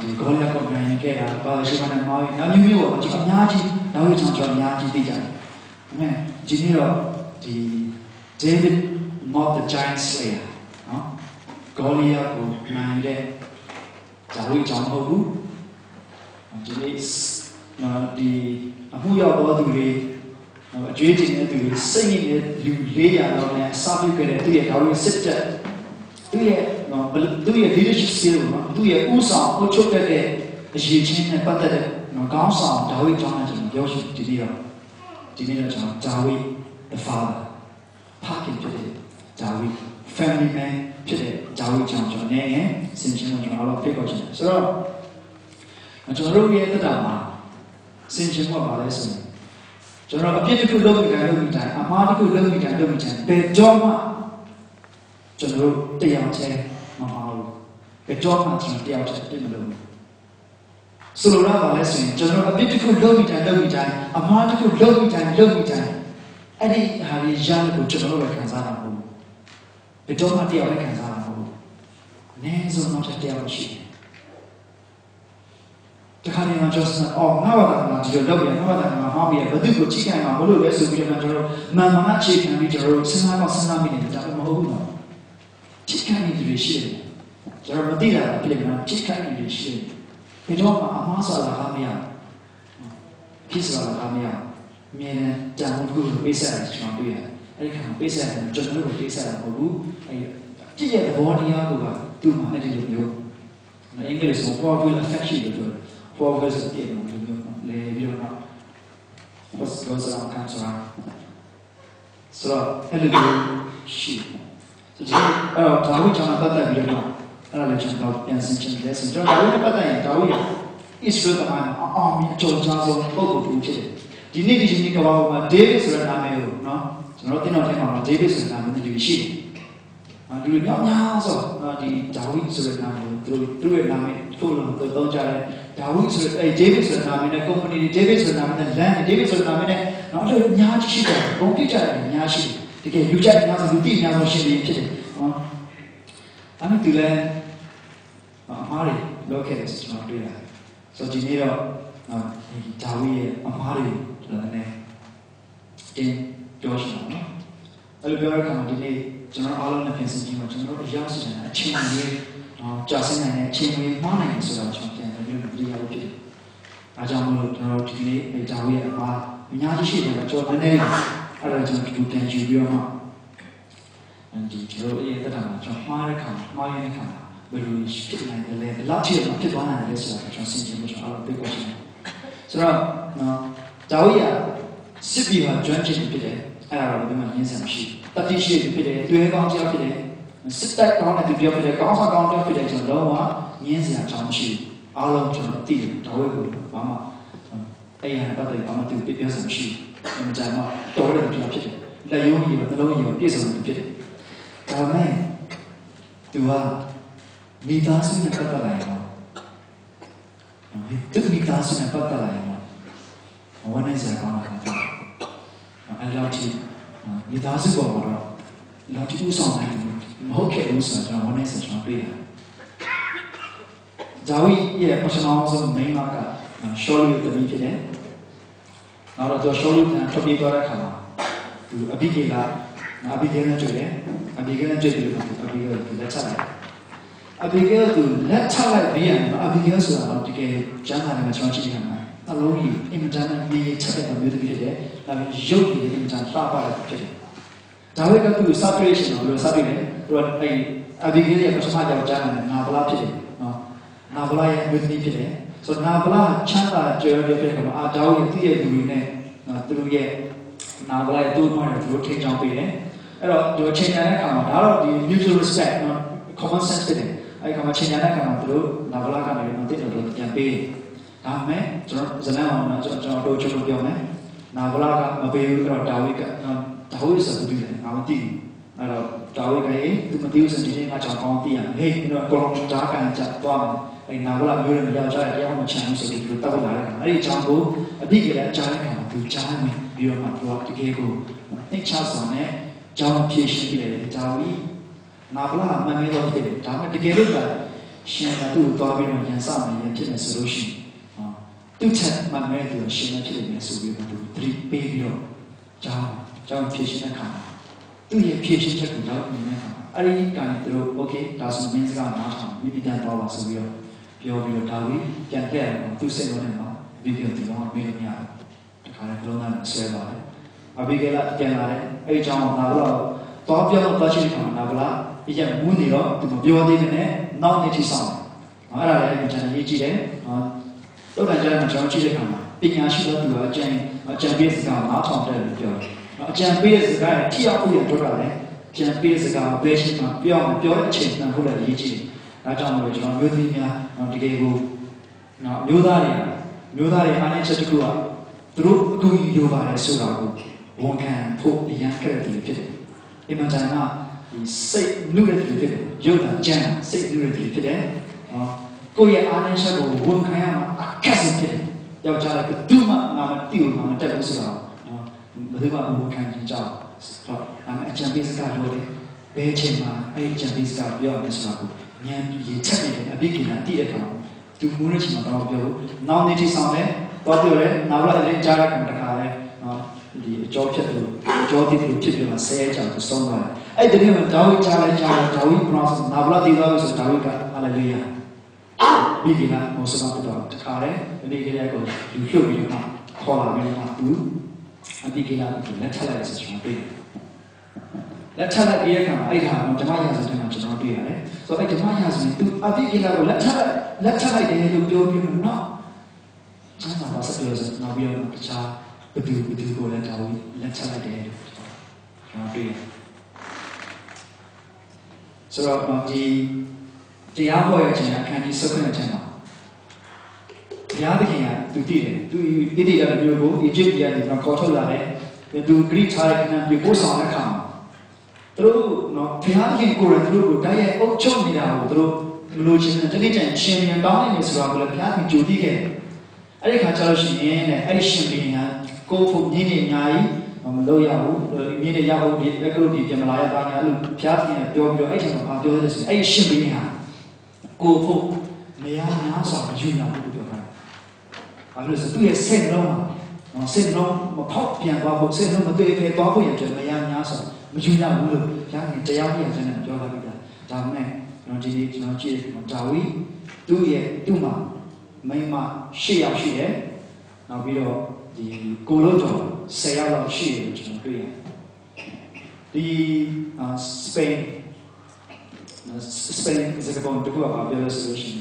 ဒီဂေါလိယကိုပြန်ရင်ခဲ့တာပါရှိမနဲ့မောင်းနောက်မျိုးမျိုးပေါ့ကျွန်တော်အများကြီးဒါဝိကြောင့်ကျွန်တော်အများကြီးသိကြတယ်အမေဒီနေ့တော့ဒီ David not the giant slayer နော်ဂေါလိယကိုနိုင်တဲ့ဒါဝိကြောင့်မဟုတ်ဘူးဒီနေ့ဒီအမှုရောက်သောသူတွေအကျွေးတင်တဲ့သူတွေစိတ်ရည်တဲ့လူ400လောက်နဲ့စာပြုခဲ့တဲ့သူရဲ့ဒါဝိစစ်တပ်သူရဲ့နော်သူရဲ့ leadership skill နော်သူရဲ့ဥဆောင်အုပ်ချုပ်တဲ့အရေးချင်းနဲ့ပတ်သက်တဲ့နော်ကောင်းဆောင်ဒါဝိကျောင်းနဲ့ကျွန်တော်ပြောရှိဒီနေ့တော့ဒီနေ့တော့ကျွန်တော်ဒါဝိ the father ဖခင်ဖြစ်တဲ့ ဒါဝိ family man ဖြစ်တဲ့ဒါဝိကျောင်းကျွန်တော်နဲ့ဆင်ခြင်တော့ကျွန်တော်တော့ဖိတ်ခေါ်ချင်တယ်ဆိုတော့ကျွန်တော်တို့ရဲ့တက်တာမှာဆင်ခြင်ဖို့ပါလဲဆိုရင်ကျွန်တော်အပြစ်တစ်ခုလုပ်ပြီးတိုင်းလုပ်ပြီးတိုင်းအမှားတစ်ခုလုပ်ပြီးတိုင်းလုပ်ပြီးတိုင်းဘယ်ကြောမှကျွန်တော်တို့တရားချဲမမှားဘူးဘယ်ကြောမှကျွန်တော်တရားချဲပြစ်မလို့ဆိုလိုတာပါလဲဆိုရင်ကျွန်တော်အပြစ်တစ်ခုလုပ်ပြီးတိုင်းလုပ်ပြီးတိုင်းအမှားတစ်ခုလုပ်ပြီးတိုင်းလုပ်ပြီးတိုင်းအဲ့ဒီဟာလေးရလို့ကျွန်တော်တို့ပဲခံစားတာမဟုတ် ဘူးဘယ်ကြောမှတရားလည်းခံစားတာမဟုတ်ဘူးအနည်းဆုံးတော့တရားရှိတယ်တခါတည်းမှာကျွန်တော်အော်ငါဘာသာကဒီလိုလုပ်ရငါဘာသာကမှာမှားပြီးဘယ်သူကိုချိခိုင်မှာမလို့လဲဆိုပြီးတော့ကျွန်တော်မှန်မှန်အခြေခံပြီးကျွန်တော်စဉ်းစားတော့စဉ်းစားမိတယ်ဒါပေမဲ့မဟုတ်ဘူးနော်ချိခိုင်နေတယ်ရှိတယ်ကျွန်တော်မသိတာပြည်မှာချိခိုင်နေတယ်ရှိတယ်ဘယ်တော့မှအမှားစားတာကမရဖြစ်စားတာကမရမြင်တဲ့တန်ဖိုးကိုပေးဆက်တယ်ကျွန်တော်တွေ့ရတယ် အဲ့ဒီခါပေးဆက်တယ်ကျွန်တော်တို့ပေးဆက်တာမဟုတ်ဘူးအဲ့ပြည့်ရဲ့သဘောတရားကသူ့မှာအဲ့ဒီလိုမျိုးအင်္ဂလိပ်ဆို powerful effect ရှိတယ်ပြောတယ် powerful ဆိုတဲ့မျိုးမျိုးလေပြီးတော့ what goes around comes around ဆိုတော့အဲ့လိုမျိုးရှိတယ်ဆိုတော့အဲ့တော့ဒါဝိကျွန်တော်ပတ်သက်ပြီးတော့အဲ့ဒါလည်းကျွန်တော်ပြန်ဆင်ချင်တယ်ဆိုတော့ဒါဝိနဲ့ပတ်သက်ရင်ဒါဝိရ Israel ကမှအောင်မြင်အကျုံးချဆုံးပုံပုံတူဖြစ်တယ်ဒီနေ့ဒီနေ့ကဘာမှာ David ဆိုတဲ့နာမည်ကိုနော် ကျွန်တော်တင်တော်တိုင်းမှာ David ဆိုတဲ့နာမည်တူရှိတယ်။ဒီလိုများများဆိုဒီဒါဝိဆိုတဲ့နာမည်ကိုသူတို့သူ့ရဲ့နာမည်ထို့လို့သူသုံးကြတယ်ဒါဝိဆိုတဲ့အဲ David ဆိုတဲ့နာမည်နဲ့ company David ဆိုတဲ့နာမည်နဲ့ land David ဆိုတဲ့နာမည်နဲ့နောက်လည်းအများကြီးရှိတယ်။ဘုံပြကြတယ်အများရှိတယ်။တကယ်လူကြိုက်များဆိုလူတိများဆိုရှင်နေဖြစ်တယ်။နော်။အဲ့ဒီလည်းအမားတွေလောက်ခဲ့တယ်ကျွန်တော်တွေ့ရတယ်။ဆိုဒီနေ့တော့ဒီဒါဝိရဲ့အမားတွေကျွန်တော်လည်းတင် ပြောချင်တာနော်။အဲ့လိုပြောရတဲ့အခါမှာဒီနေ့ကျွန်တော်အားလုံးနဲ့ပြင်ဆင်ပြီးတော့ကျွန်တော်တို့ရောက်စီတဲ့အချိန်ကြီးတော့ကြာစင်းနိုင်တဲ့အချိန်ကြီးမှားနိုင်တယ်ဆိုတော့ကျွန်တော်ပြန်ပြီးတော့ပြရလို့ဖြစ်တယ်။အားကြောင့်မလို့ကျွန်တော်တို့ဒီနေ့အဲဒါဝိရဲ့အမားအများကြီးရှိတယ်ကကျွန်တော်နည်းနည်းအဲ့ဒါကျွန်တော်ဒီပြန်ကြည့်ပြီးတော့မှဒီကျွန်တော်ရဲ့တက်တာမှာကျွန်တော်မှားတဲ့ခါမှားရတဲ့ခါမှာဘယ်လိုဖြစ်နိုင်တယ်လဲဘယ်လောက်ထိတော့ဖြစ်သွားနိုင်လဲဆိုတာကျွန်တော်စဉ်းကျင်လို့ကျွန်တော်အဲ့လိုသိဖို့ရှိတယ်။ဆိုတော့နော်ဒါဝိရဲ့စစ်ပြီးမှကျွမ်းကျင်ဖြစ်တယ် အဲ့ဒါတော့ဘယ်မှငင်းဆန်မရှိတတိရှိဖြစ်တယ်တွဲကောင်းကြောက်ဖြစ်တယ်စစ်တပ်ကောင်းတဲ့သူပြောဖြစ်တယ်ကောင်းဆောင်ကောင်းတဲ့ဖြစ်တယ်ကျွန်တော်လုံးဝငင်းစရာအကြောင်းမရှိဘူးအားလုံးကျွန်တော်သိတယ်ဒါဝိကိုဘာမှအဲ့ရပတ်တယ်ဘာမှသူပြပြစမရှိဘူးအမှန်တမ်းတော့တယ်ကျွန်တော်ဖြစ်တယ်လက်ရုံးကြီးတော့နှလုံးကြီးတော့ပြည့်စုံတယ်ဖြစ်တယ်ဒါမဲ့သူကမိသားစုနဲ့ပတ်သက်လာရင်သူမိသားစုနဲ့ပတ်သက်လာရင်ဝမ်းနေစရာကောင်းတာဖြစ်တယ် အဲ့လောက်ထိမိသားစုပေါ်မှာတော့လောက်ထိဥဆောင်နိုင်တယ်မဟုတ်ခဲ့ဘူးဆိုတော့ကျွန်တော်ဝမ်းနေစရာကျွန်တော်တွေ့ရတယ်။ဇာဝိရဲ့ပထမဆုံးမိန်းမကရှောလူတမီးဖြစ်တယ်။နောက်တော့သူရှောလူကထွက်ပြေးသွားတဲ့အခါမှာသူအဘိကေလာအဘိကေနဲ့တွေ့တယ်။အဘိကေနဲ့တွေ့ပြီးတော့အဘိကေကိုလက်ချလိုက်။အဘိကေကိုလက်ချလိုက်ပြီးရင်အဘိကေဆိုတာတော့တကယ်ကျမ်းစာထဲမှာကျွန်တော်ကြည့်ရမှာ အလုံးကြီးအင်မတန်မြေချက်တဲ့မျိုးသမီးဖြစ်တယ်။ဒါပေမဲ့ရုပ်ကြီးအင်မတန်လှပတဲ့ဖြစ်တယ်။ဒါဝိကသူ separation ကိုလို့ separate တယ်။သူကအဲ့အဘိဂိရဲ့ပထမကြောက်ကြားတယ်နာဗလာဖြစ်တယ်နော်။နာဗလာရဲ့မျိုးသမီးဖြစ်တယ်။ဆိုတော့နာဗလာချမ်းသာကြွယ်ဝဖြစ်တဲ့ကောင်အာဒါဝိရဲ့သူ့ရဲ့လူတွေနဲ့သူတို့ရဲ့နာဗလာရဲ့တူမတွေသူတို့ထိန်းချောင်းပေးတယ်။အဲ့တော့ဒီချိန်ညာတဲ့အခါမှာဒါတော့ဒီ mutual respect နော် common sense ဖြစ်တယ်။အဲ့ဒီခါမှာချိန်ညာတဲ့အခါမှာသူတို့နာဗလာကနေတော့တိတ်တော့ပြန်ပေးတယ်။ ဒါမဲ့ကျွန်တော်ဇလန်အောင်နော်ကျွန်တော်တို့ကျွန်တော်ပြောမယ်။နာဗလာကမပေးဘူးတော့ဒါဝိကဒါဝိဆိုသူတယ်ငါမသိဘူး။အဲ့တော့ဒါဝိကရေသူမသိဘူးဆိုဒီနေ့ငါကြောင်ကောင်းသိရမယ်။ဟေးကျွန်တော်ကောင်းတာကန်ချသွားမယ်။အဲ့နာဗလာမျိုးတွေမရောက်ကြတဲ့တရားမှချမ်းဆိုပြီးသူတောက်လာတဲ့ခါအဲ့ဒီအကြောင်းကိုအပြစ်ကြတဲ့အကြောင်းကသူကြားမယ်ပြီးတော့မှသူကတကယ်ကိုနှိမ့်ချဆောင်နဲ့ကြောင်းဖြည့်ရှင်းပြတယ်ဒါဝိနာဗလာမမေးတော့ဖြစ်တယ်ဒါမှတကယ်လို့ကရှင်ကသူ့ကိုသွားပြီးတော့ညံစမယ်ရဖြစ်မယ်ဆိုလို့ရှိရင် သူ့ချက်မှမဲသူရှင်နဲ့ဖြစ်နေမယ်ဆိုပြီးတော့သူသတိပေးပြီးတော့ကြောင်းကြောင်းဖြည့်ရှင်းတဲ့ခါမှာသူ့ရဲ့ဖြည့်ရှင်းချက်ကိုရောက်နေတဲ့ခါမှာအဲ့ဒီကနေသူတို့ okay ဒါဆိုမင်းစကားနားထောင်မိမိတန်တော့ပါဆိုပြီးတော့ပြောပြီးတော့ဒါဝိပြန်ခဲ့တယ်သူ့စိတ်ဝင်နေမှာဗီဒီယိုဒီတော့မေးလို့မရတယ်တခါလည်းလုံးဝဆွဲပါတယ်အဘိဂေလပြန်လာတယ်အဲ့ဒီကြောင့်နာဘလာတော့ပြောတော့သွားရှိတဲ့ခါမှာနာဘလာအရင်မူးနေတော့သူမပြောသေးတဲ့နဲ့နောက်နေ့ထိဆောင်တယ်အဲ့ဒါလည်းကျွန်တော်ရေးကြည့်တယ်တော့ တော့ကျွန်တော်ကျွန်တော်ကြည့်တဲ့ခါမှာပညာရှိသောသူကအကျဉ်အကျဉ်ပေးစကားနားထောင်တယ်လို့ပြောတယ်အကျဉ်ပေးတဲ့စကားနဲ့ထိရောက်ဖို့ရတော့တယ်အကျဉ်ပေးစကားဘယ်ရှိမှပြောအောင်ပြောတဲ့အချိန်မှန်ဖို့လည်းရေးကြည့်တယ်ဒါကြောင့်မလို့ကျွန်တော်မျိုးသမီးများတကယ်ကိုနော်မျိုးသားတွေမျိုးသားတွေအားနည်းချက်တစ်ခုကသူတို့အကူအညီလိုပါတယ်ဆိုတာကိုဝန်ခံဖို့အရန်ခက်တယ်ဖြစ်တယ်။အမှန်တန်ကဒီစိတ်နုရတဲ့ဖြစ်တယ်။ရုပ်တာကြမ်းစိတ်နုရတဲ့ဖြစ်တယ်။နော်ကိုယ့်ရဲ့အားနည်းချက်ကိုဝန်ခံရမှာအခက်ဆုံးဖြစ်တ ယ်။ယောက်ျားလည်းဘယ်သူမှငါမသိဘူးငါမတက်ဘူးဆိုတာနော်ဘယ်သူမှဝန်ခံကြည့်ကြအောင်။ဟုတ်ဒါပေမဲ့အကြံပေးစကားပြောတယ်။ဘယ်ချိန်မှာအဲ့ဒီအကြံပေးစကားပြောရမလဲဆိုတာကိုဉာဏ်ရည်ချက်နေတယ်အဘိကိနာတည့်တဲ့အခါသူမူးတဲ့ချိန်မှာတော့ပြောလို့နောက်နေ့ထိဆောင်တယ်တော့ပြောတယ်နောက်လာတဲ့ကြားရတဲ့တခါလဲနော်ဒီအကျော်ဖြစ်လို့အကျော်တည်လို့ဖြစ်ပြီးမှဆဲကြအောင်ဆုံးသွားတယ်အဲ့ဒီတည်းမှာဒါဝိကြားလဲကြားလဲဒါဝိပရောစနောက်လာတည်သွားလို့ဆိုဒါဝိကဟာလေလုယာ ဒီကိနာမောစမတ်တော့တခါလဲဒီကိနာကိုလူဖြုတ်ပြီးတော့ခေါ်လာပြီးမှသူအဒီကိနာကိုလက်ထပ်လိုက်ဆိုကျွန်တော်တွေ့တယ်လက်ထပ်လိုက်ပြီးတဲ့အခါမှာအဲ့ဒါကဓမ္မရာဇဝင်မှာကျွန်တော်တွေ့ရတယ်ဆိုတော့အဲ့ဓမ္မရာဇဝင်သူအတိကိလာကိုလက်ထပ်လိုက်လက်ထပ်လိုက်တယ်လို့ပြောပြီးတော့နော်ကျမ်းစာပါဆက်ပြောဆိုနောက်ပြီးတော့တခြားဘယ်သူဘယ်သူကိုလည်းဒါဝိလက်ထပ်လိုက်တယ်လို့ကျွန်တော်တွေ့ရတယ်ဆိုတော့ဒီ တရားဟောရခြင်းအခန်းကြီးစုခွင့်တဲ့မှာဘုရားသခင်ကသူတည်တယ်သူဣတိယမျိုးကိုအီဂျစ်ပြည်ကနေခေါ်ထုတ်လာတယ်သူဂရိထိုင်နဲ့ပြေပို့ဆောင်တဲ့အခါမှာသူတို့နော်ဘုရားခင်ကိုယ်တိုင်သူတို့ကိုတိုက်ရိုက်အုပ်ချုပ်နေတာကိုသူတို့မလို့ချင်းတဲ့တိကျန်ရှင်မြန်တောင်းနေဆိုတာကိုလည်းဘုရားခင်ကြိုသိခဲ့တယ်အဲ့ဒီခါကျလို့ရှိရင်လည်းအဲ့ဒီရှင်ဘီကကိုယ်ဖို့ညင်းနေအများကြီးမလို့ရဘူးမြင်းနေရဖို့ဒီလက်ကလို့ဒီပြန်မလာရပါညာလို့ဘုရားခင်ပြောပြီးတော့အဲ့ချိန်မှာပြောတယ်ဆိုရင်အဲ့ဒီရှင်ဘီဟာ ကိုယ်ဖို့နေရာများစွာယူနာဖို့ပြောတာဘာလို့လဲဆိုသူ့ရဲ့စိတ်လုံးနော်စိတ်လုံးမဖောက်ပြန်သွားဖို့စိတ်လုံးမတွေ့ဖဲသွားဖို့ရတဲ့နေရာများစွာမယူရဘူးလို့ဘုရားခင်တရားပြန်စတဲ့ပြောလာပြီးသားဒါမဲ့ကျွန်တော်ဒီနေ့ကျွန်တော်ကြည့်ဒါဝိသူ့ရဲ့သူ့မှာမိမရှေ့ရောက်ရှိတယ်နောက်ပြီးတော့ဒီကိုလို့တော့10ရောက်လောက်ရှိတယ်ကျွန်တော်တွေ့ရတယ်ဒီစပိန် စပိန်စကားပုံတကူကပြောလို့ဆိုရှင်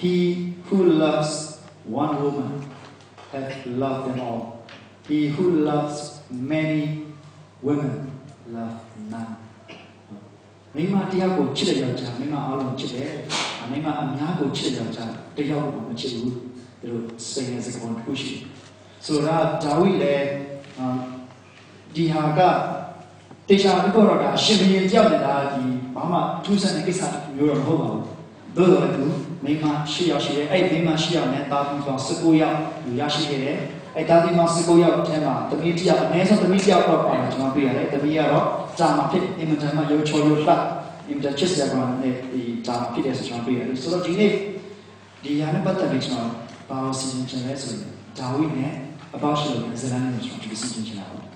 he who loves one woman hath loved them all he who loves many women love none မိမတယောက်ကိုချစ်တဲ့ယောက်ျားမိမအားလုံးချစ်တယ်မိမအများကိုချစ်တဲ့ယောက်ျားတယောက်ကိုမချစ်ဘူးသူတို့စပိန်စကားပုံတကူရှိတယ်ဆိုတော့ဒါဝိလည်းဒီဟာက တေချာပြီးတော့ဒါအရှင်ဘုရင်ကြောက်နေတာဒီဘာမှထူးဆန်းတဲ့ကိစ္စမျိုးတော့မဟုတ်ပါဘူးသို့တော်လည်းသူမိမရှေ့ရောက်ရှိတယ်အဲ့ဒီမိမရှေ့ရောက်နဲ့တာပြီးတော့19ယောက်လူရရှိခဲ့တယ်အဲ့တာဒီမှာ19ယောက်ထဲမှာတမီးတယောက်အနည်းဆုံးတမီးတယောက်တော့ပါမယ်ကျွန်တော်တွေ့ရတယ်တမီးကတော့ဂျာမဖြစ်အင်မတန်မှရိုးချော်ရိုးလှအင်မတန်ချစ်စရာကောင်းတဲ့ဒီဂျာမဖြစ်တဲ့ဆိုကျွန်တော်တွေ့ရတယ်ဆိုတော့ဒီနေ့ဒီဟာနဲ့ပတ်သက်ပြီးကျွန်တော်ဘာလို့စီစဉ်ချင်လဲဆိုရင်ဒါဝိနဲ့အပေါရှလို့ဇလန်နဲ့ကျွန်တော်ဒီစီစဉ်ချင်တာပေါ့။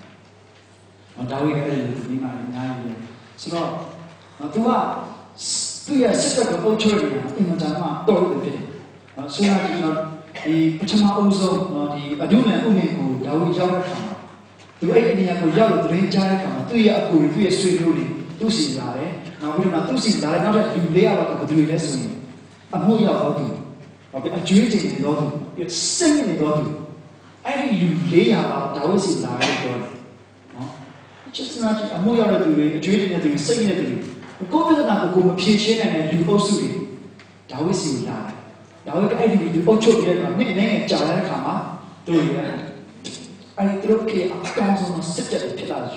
ဒါဝိရဲ့အဲ့ဒီမိမလေးညားရည်ဆိုတော့သူကသူ့ရဲ့စစ်တပ်ကိုအုပ်ချုပ်နေတာအင်မတန်မှတော်လို့ဖြစ်တယ်။ဆိုတော့ဒီတော့ဒီပထမအုပ်ဆုံးဒီအဒုနဲ့ဥမင်ကိုဒါဝိရောက်တဲ့ခါမှာသူအဲ့ဒီနေရာကိုရောက်လို့သတင်းကြားတဲ့ခါမှာသူ့ရဲ့အကူတွေသူ့ရဲ့ဆွေမျိုးတွေသူ့စီလာတယ်။နောက်ပြီးတော့သူ့စီလာတဲ့နောက်ထပ်လူလေးယောက်ကဘယ်သူတွေလဲဆိုရင်အမှုရောက်တော့သူဟုတ်ပြီအကျွေးချိန်နေတော့သူစိတ်နေတော့သူအဲ့ဒီလူ400ပါဒါဝိစီလာတယ်ပြောတယ်နော် ချစ်စနာကြီးအမှုရောက်တဲ့သူတွေအကျွေးနေတဲ့သူတွေစိတ်နေတဲ့သူတွေကိုယ်ပြဿနာကိုကိုမဖြေရှင်းနိုင်တဲ့လူအုပ်စုတွေဒါဝိစီလာတယ်ဒါဝိကအဲ့ဒီလူအုပ်ချုပ်တဲ့အခါနေ့နေ့ကြာတဲ့အခါမှာတို့ရအဲ့ဒီသူတို့ကအကောင်းဆုံးစစ်တပ်ဖြစ်လာတယ်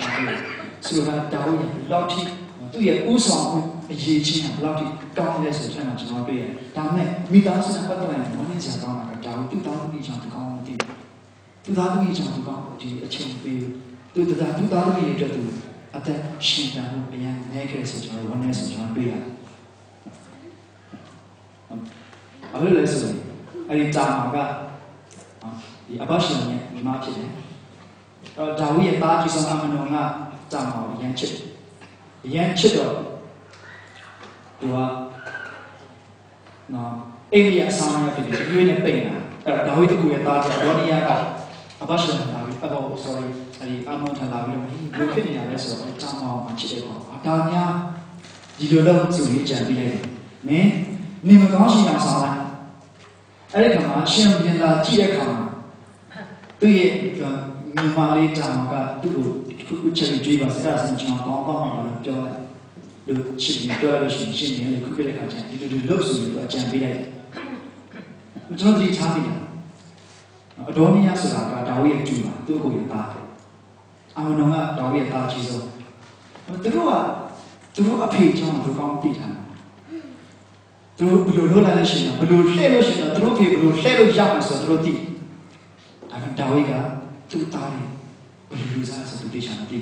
ဆိုတာဒါဝိလောက်ထိသူ့ရဲ့ဥဆောင်မှုအရေးချင်းကဘယ်လောက်ထိကောင်းလဲဆိုတဲ့ကျွန်တော်တွေ့ရတယ်။ဒါမဲ့မိသားစုနဲ့ပတ်သက်တဲ့ဝန်းကျင်ကောင်းတာကဒါကိုတူတောင်းမှုကြောင့်ကောင်းမှုတည်သူသားသမီးကြောင့်သူကဒီအချိန်ပေး သူတသားသူသားသမီးတွေအတွက်သူအသက်ရှင်တာကိုအရင်နဲခဲ့ဆိုကျွန်တော်ဝမ်းနေဆိုကျွန်တော်တွေ့ရတယ်။အဲ့လိုလဲဆိုရင်အဲ့ဒီတာမာကဒီအဘရှင်ရဲ့မိမဖြစ်တယ်။အဲ့တော့ဒါဝိရဲ့သားကြီးဆုံးအမနုံကတာမာကိုအရင်ချစ်တယ်။အရင်ချစ်တော့သူကနော်အိမ်ကြီးအဆောင်ရဖြစ်တယ်ရွေးနဲ့ပိတ်နေတာအဲ့တော့ဒါဝိတကူရဲ့သားကြီးဒေါနီယာကအဘရှင်လာပြီးအဘော sorry အဲ့ဒီအမောထလာပြီးဘယ်ဖြစ်နေရလဲဆိုတော့တောင်းအောင်မချစ်တဲ့ကောင်အတားများဒီလိုတော့သူကြီးကြံပြီးလိုက်တယ်မင်းနေမကောင်းရှိအောင်ဆောင်လိုက်အဲ့ဒီခါမှာရှင်ပြန်လာကြည့်တဲ့ခါမှာသူ့ရဲ့မြန်မာလေးတောင်ကသူ့ကိုခုခုချက်ကြွေးပါစကားစင်ချောင်းကောင်းကောင်းမှပြောတယ်လို့ချစ်ပြီးပြောရလို့ရှိရင်ရှင်နေလေခုပြတဲ့ခါကျဒီလိုလိုလုပ်ဆိုပြီးအကြံပေးလိုက်တယ်ကျွန်တော်ဒီချားပြီးတာအဒေါနီယာဆိုတာကဒါဝိရဲ့ကျူပါသူ့ကိုယ်ရဲ့သား အာမနောင်ကဒါဝိရဲ့သားကြီးဆုံးသူတို့ကသူတို့အဖေကြောင့်သူကောင်းသိထားတယ်သူတို့ဘယ်လိုလုပ်လိုက်လို့ရှိရင်ဘယ်လိုလှည့်လို့ရှိရင်သူတို့ဖေဘယ်လိုလှည့်လို့ရမှာဆိုတော့သူတို့သိဒါကဒါဝိကသူ့သားလေးဘယ်လိုလုပ်စားဆိုသူသိချင်တယ်သိ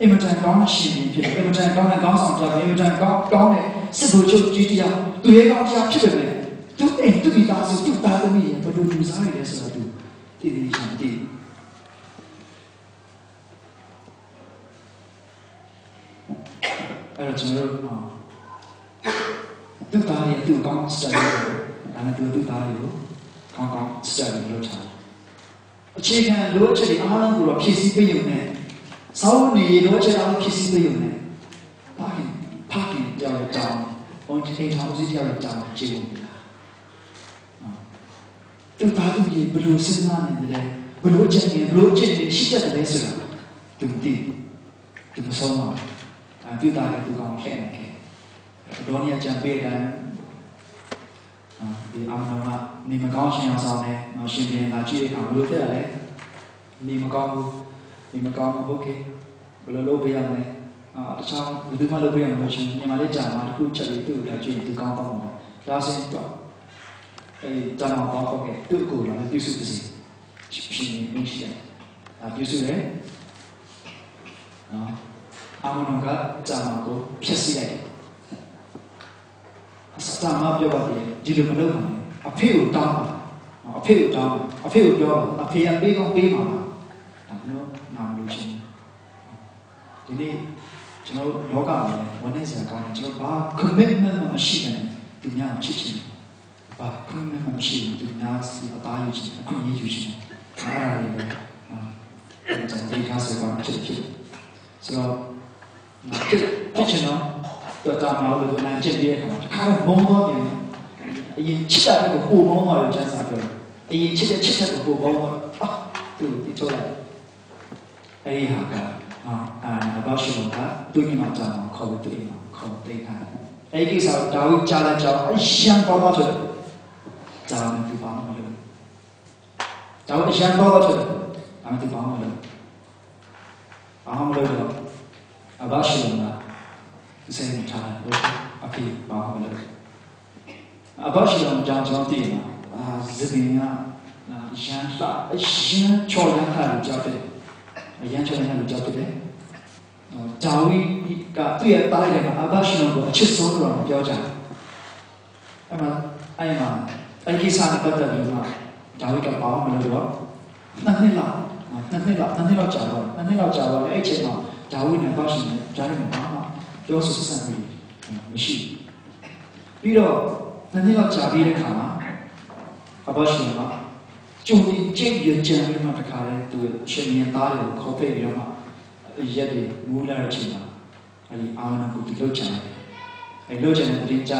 အင်မတန်ကောင်းတဲ့ရှင်ဖြစ်တယ်အင်မတန်ကောင်းတဲ့ကောင်းဆောင်ကြောင့်အင်မတန်ကောင်းကောင်းတဲ့စစ်ဘုချုပ်ကြီးတရားသူရဲ့ကောင်းတရားဖြစ်တယ်လေသူအိမ်သူဒီသားစုသူသားသမီးရဲ့ဘယ်လိုလူစားရလဲဆိုတော့သူ တည်တည်ချင်တည်အဲ့တော့ကျွန်တော်တို့သူသားရဲ့သူကောင်းစတယ်ဒါနဲ့သူသူသားရဲ့ကောင်းကောင်းစတယ်လို့ထားအခြေခံလိုအပ်ချက်တွေအားလုံးကိုတော့ဖြည့်ဆည်းပေးရုံနဲ့စောင်းနေလိုအပ်ချက်အားလုံးဖြည့်ဆည်းပေးရုံနဲ့ဘာခင်ဖခင်ကြောင့်ကြောင်းဘုန်းကြီးထောင်စီကြောင့်ကြောင်းကျေးဇူးတင်တာ သူသားသူကြီးဘယ်လိုစဉ်းစားနေတယ်ဘယ်လိုချက်နေဘယ်လိုချက်နေရှိတတ်တယ်ဆိုတာသူမသိသူမဆုံးပါဘူးအဲသူသားကသူကောင်းလှည့်နေတယ်ဒေါနီယာကြံပေးတယ်ဒီအမနာနေမကောင်းရှင်အောင်ဆောင်နေတော့ရှင်ပြန်လာကြည့်တဲ့အခါဘယ်လိုဖြစ်ရလဲနေမကောင်းဘူးနေမကောင်းဘူးโอเคဘယ်လိုလုပ်ပေးရမလဲအာတခြားဘယ်သူမှလုပ်ပေးရမှာရှင်ညီမလေးကြာမှာတခုချက်လေးသူ့ကိုလာကြည့်သူကောင်းတော့မှာဒါစင်တော့ အဲကြာမှာပေါ့ဟုတ်ကဲ့သူ့ကိုလာပြုစုပါစေရှင်နေမင်းရှိတယ်အာပြုစုတယ်နော်အမနာကကြာမှာကိုဖြစ်စီလိုက်တယ်စတာမပြောပါတယ်ဒီလိုမလုပ်ပါနဲ့အဖေကိုတောင်းပါအဖေကိုတောင်းအဖေကိုပြောအဖေကပေးကောင်းပေးမှာဒါမျိုးနာမလို့ရှိရင်ဒီနေ့ကျွန်တော်လောကမှာဝန်နေစရာကောင်းတယ်ကျွန်တော်ဘာ commitment မှမရှိတဲ့ဒီညချစ်ချင် ဘာ commitment မှမရှိတဲ့ဒီညစီအသားယူချင်အခုရေးယူချင်အဲ့ဒါလေးပဲအာကျွန်တော်ဒီကားစကားချစ်ချစ်ဆိုတော့ဖြစ်ချင်တော့တော်တာမလို့နိုင်ချစ်ပြည့်ခါတခါမုန်းတော့တယ်အရင်ချစ်တာကိုပို့မောင်းပါလို့ကျန်းစာပြောအရင်ချစ်တဲ့ချစ်တဲ့ကိုပို့မောင်းပါအာသူဒီချိုးလိုက်အဲ့ဒီဟာကအာအာဘာရှိလို့ကသူညီမကြောင်ခေါ်ပြီးတွေ့မှာခေါ်တဲ့ခါအဲ့ဒီကိစ္စကိုဒါဝိကြားလိုက်ကြောင်အရှံပေါ်တော့တယ်ဒါမှမ ပါမလို့ဒါဝိအရှံပေါ်တော့တယ်အမှန်တပါမလို့ဘာမှမလုပ်တော့အဘာရှိလို့ကစိတ်မထားလို့အဖေဘာမှမလုပ်အဘရှိအောင်ကြောင်ကြောင်တည်မှာအာဇပင်ကရန်လာအရှင်ချော်ရန်ခါလို့ကြောက်တယ်အရန်ချော်ရန်ခါလို့ကြောက်တယ်ဒါဝိကသူ့ရဲ့တားလိုက်တဲ့အဘရှိအောင်ကိုအချစ်ဆုံးလို့ပြောကြတယ်အဲ့မှာအဲ့မှာ အဲ့ဒီစားတဲ့ပတ်သက်ပြီးမှဒါဝိကဘာမှမလုပ်တော့နှစ်နှစ်လောက်နှစ်နှစ်လောက်နှစ်နှစ်လောက်ကြာတော့နှစ်နှစ်လောက်ကြာတော့အဲ့အချိန်မှာဒါဝိနဲ့ဘာရှိနဲ့ကြားရမှာဘာမှပြောဆိုဆက်ဆံပြီးမရှိပြီးတော့နှစ်နှစ်လောက်ကြာပြီးတဲ့ခါမှာအဘရှင်ကကျုံဒီကျိတ်ရကြံပြီးမှတခါလဲသူရှင်မြန်သားတွေကိုခေါ်ဖိတ်ပြီးတော့မှရက်တွေမူးလာတဲ့အချိန်မှာအဲဒီအာမနာကိုဒီလောက်ချင်တယ် အဲလောက်ချင်တဲ့တင်ကြ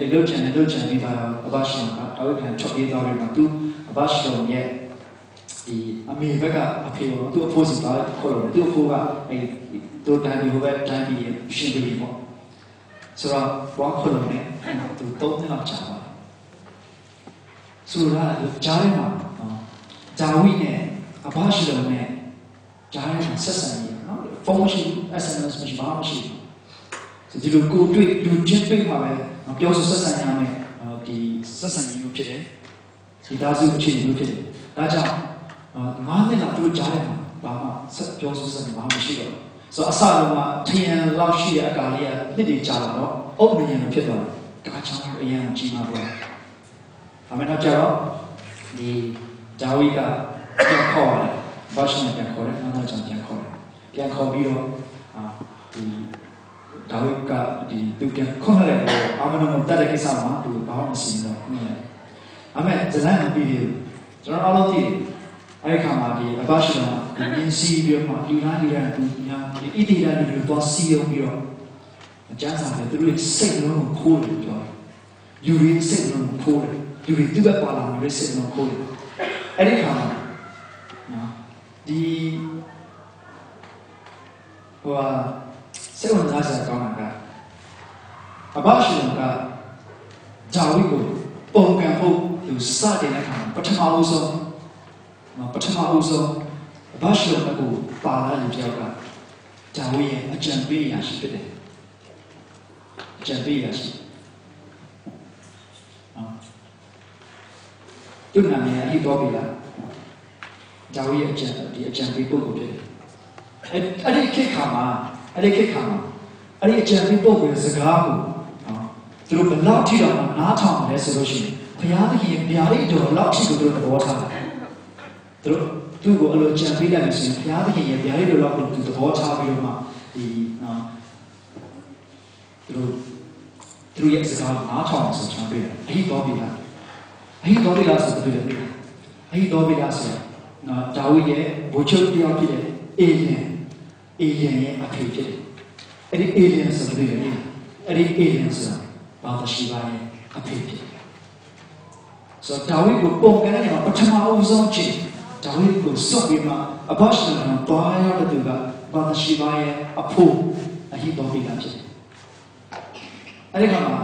အဲလောက်ချင်တဲ့လောက်ချင်ပြီးပါတော့အဘရှင်ကတော့ခံချော့ပြေးသွားပြီးမှသူအဘရှင်ရဲ့ဒီအမေဘက်ကအဖေကိုသူ့အဖိုးစီပါခေါ်တယ်သူ့အဖိုးကအဲသူတန်ဒီဟိုဘက်တန်ပြီးရှင်ပြီးပေါ့ဆိုတော့ဘောခေါ်လို့ねသူသုံးနှစ်လောက်ကြာပါဆိုတော့ဂျားထဲမှာဂျာဝိနဲ့အဘရှိတော်နဲ့ဂျားထဲမှာဆက်ဆံရနော်ဖုန်းမရှိ SMS မရှိဘာမှမရှိဘူး ဒီလိုကိုတွေ့လူချင်းတွေ့မှာပဲပြောဆိုဆက်ဆံရမယ်ဒီဆက်ဆံရေးမျိုးဖြစ်တယ်ဒီသားစုအခြေအနေမျိုးဖြစ်တယ်ဒါကြောင့်ငါးနှစ်လောက်သူကြားထဲမှာဘာမှဆက်ပြောဆိုဆက်ဘာမှမရှိတော့ဆိုတော့အစလုံးကထင်ရလောက်ရှိတဲ့အကာလေးကနှစ်တွေကြာလာတော့အုပ်မြင်ဖြစ်သွားတယ်ဒါကြောင့်အရင်ကြီးမှာပေါ့ဒါမှတော့ကြတော့ဒီဂျာဝိကပြန်ခေါ်တယ်ဘာရှင်ပြန်ခေါ်တယ်နောက်တော့ကျွန်ပြန်ခေါ်တယ်ပြန်ခေါ်ပြီးတော့အာဒီ ဒါဝိကဒီသူပြန်ခေါ်လိုက်တယ်အာမနုံတက်တဲ့ကိစ္စမှာသူဘာမှမရှိတော့ဘူး။အမေဇလန်မပြီးသေးဘူးကျွန်တော်အားလုံးသိတယ်အဲ့ဒီခါမှာဒီအဘရှင်ကဒီမြင်းစီပြီးတော့လူနာနေတဲ့သူညာဒီဣတိရာတွေတော့စီအောင်ပြီးတော့အကျမ်းစာပဲသူတို့စိတ်လုံးကိုခိုးတယ်ပြောတယ်လူတွေစိတ်လုံးကိုခိုးတယ်လူတွေသူ့ဘက်ပါလာတယ်စိတ်လုံးခိုးတယ်အဲ့ဒီခါမှာနော်ဒီဟို စိတ်ဝင်စားစရာကောင်းတာကအဘရှင်ကဂျာဝိကိုပုံကံဖို့သူစတဲ့အခါပထမဦးဆုံးပထမဦးဆုံးဘာရှိလို့ကိုပါလာလူပြောက်ကဂျာဝိရဲ့အကြံပေးရရှိဖြစ်တယ်အကြံပေးရရှိနော်သူနာမည်အဟိတော်ပြီလားဂျာဝိရဲ့အကြံဒီအကြံပေးပုဂ္ဂိုလ်ဖြစ်တယ်အဲ့အဲ့ဒီခေတ်ခါမှာ အဲ့ဒီခေတ်ခါမှာအဲ့ဒီအကြံပေးပုဂ္ဂိုလ်ရဲ့စကားကိုနော်သူတို့ဘယ်လောက်ထိတော့နားထောင်လဲဆိုလို့ရှိရင်ဘုရားသခင်ဗျာဒိတ်တော်လောက်ထိကိုသူတို့သဘောထားတယ်သူတို့သူ့ကိုအလိုကြံပေးလိုက်လို့ဆိုရင်ဘုရားသခင်ရဲ့ဗျာဒိတ်တော်လောက်ကိုသူသဘောထားပြီးတော့မှဒီနော်သူတို့သူရဲ့စကားနားထောင်အောင်ဆိုချမ်းပေးတယ်အဟိတော်ပြီလားအဟိတော်ပြီလားဆိုသူတို့အဟိတော်ပြီလားဆိုနော်ဒါဝိဒ်ရဲ့ဘိုလ်ချုပ်တယောက်ဖြစ်တဲ့အေလျံအေ လျံရဲ့အဖေဖြစ်တယ်အဲ့ဒီအေလျံဆိုတဲ့လေအဲ့ဒီအေလျံဆိုတာဘာသာရှိပါရဲ့အဖေဖြစ်တယ်ဆိုတော့ဒါဝိဒ်ကိုပုံကတဲ့နေရာပထမအဦးဆုံးချိန်ဒါဝိဒ်ကိုစွန့်ပြီးမှအဘရှလံကိုတွားရတဲ့သူကဘာသာရှိပါရဲ့အဖို့အဟိတော်ပိတာဖြစ်တယ်အဲ့ဒီကမှာ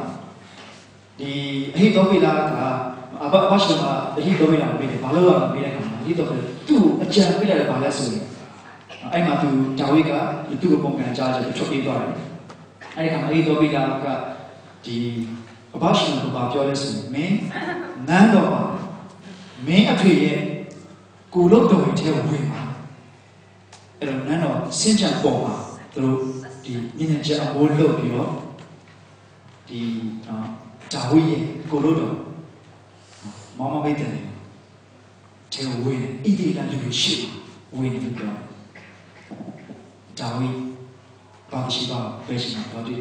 ဒီအဟိတော်ပိတာကအဘအဘရှလံကအဟိတော်ပိတာကိုပြီးတယ်ဘာလို့လဲပြီးတဲ့အခါမှာအဟိတော်ပိတာသူ့ကိုအကြံပေးလိုက်တယ်ဘာလဲဆိုရင် အဲ့မှာသူဒါဝိဒ်ကသူ့ကိုပုံကံကြားချက်ချုပ်ပေးသွားတယ်အဲ့ဒီကမှာအဟိတော်ပိတာကဒီအဘရှလံကိုပြောလဲဆိုရင်မင်းနန်းတော်မှာမင်းအဖေရဲ့ကိုလို့တော်ထဲဝင်ပါအဲ့တော့နန်းတော်စင်ကြံပေါ်မှာသူတို့ဒီညဉ့်ညံချက်အမိုးလုပ်ပြီးတော့ဒီနော်ဒါဝိရဲ့ကိုလို့တော်မောင်မမိတ်တယ်ထဲဝင်ဣတိလလူရှိဝင်နေပြော ဒါဝိဘာရှိပါဘယ်ရှိမှာတော့ဒီ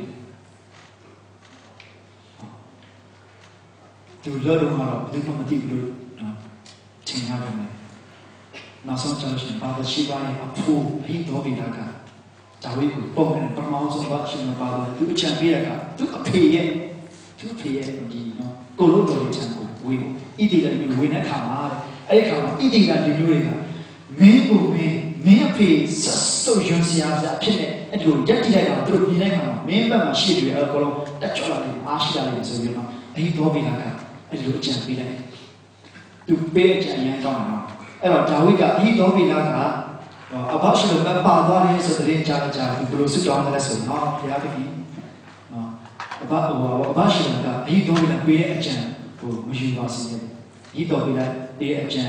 သူလောတော့မှာတော့ဘယ်မှမသိဘူးလို့နော်ထင်ရတယ်နောက်ဆုံးကျတော့ရှင်ဘာသာရှိပါရဲ့အဖိုးဟိတော်ဗိဒါကဒါဝိကိုပုံနဲ့ပထမဆုံးဘာရှင်ဘာသာသူအချံပေးရကသူအဖေရဲ့သူအဖေရဲ့ဒီနော်ကိုလို့တော်ချံကိုဝေးဣတိကဒီဝေးတဲ့ခါမှာအဲ့ဒီခါမှာဣတိကဒီမျိုးတွေကမင်းကိုမင်း မင်းအဖေဆက်စုပ်ယွန်စရာစဖြစ်နေအဲ့ဒီလိုရက်တိလိုက်တာသူတို့မြင်တဲ့ခါမှာမင်းဘက်မှာရှိတယ်အကောလုံးတက်ချောလာတယ်အားရှိလာတယ်ဆိုပြီးတော့အဟိတော်ဗိဒါကအဲ့ဒီလိုအချံပေးလိုက်သူပေးအချံရမ်းကောင်းတာအဲ့တော့ဒါဝိဒ်ကအဟိတော်ဗိလာကအဘရှလုံကပါသွားတယ်ဆိုတဲ့ကြားကြတယ်ဘယ်လိုဆွကြောင်းလဲဆိုတော့ဘုရားသခင်နော်အဘဟိုအဘရှလုံကအဟိတော်ဗိလာပေးတဲ့အကြံဟိုမယူပါစေနဲ့ဟိတော်ဗိလာပေးတဲ့အကြံ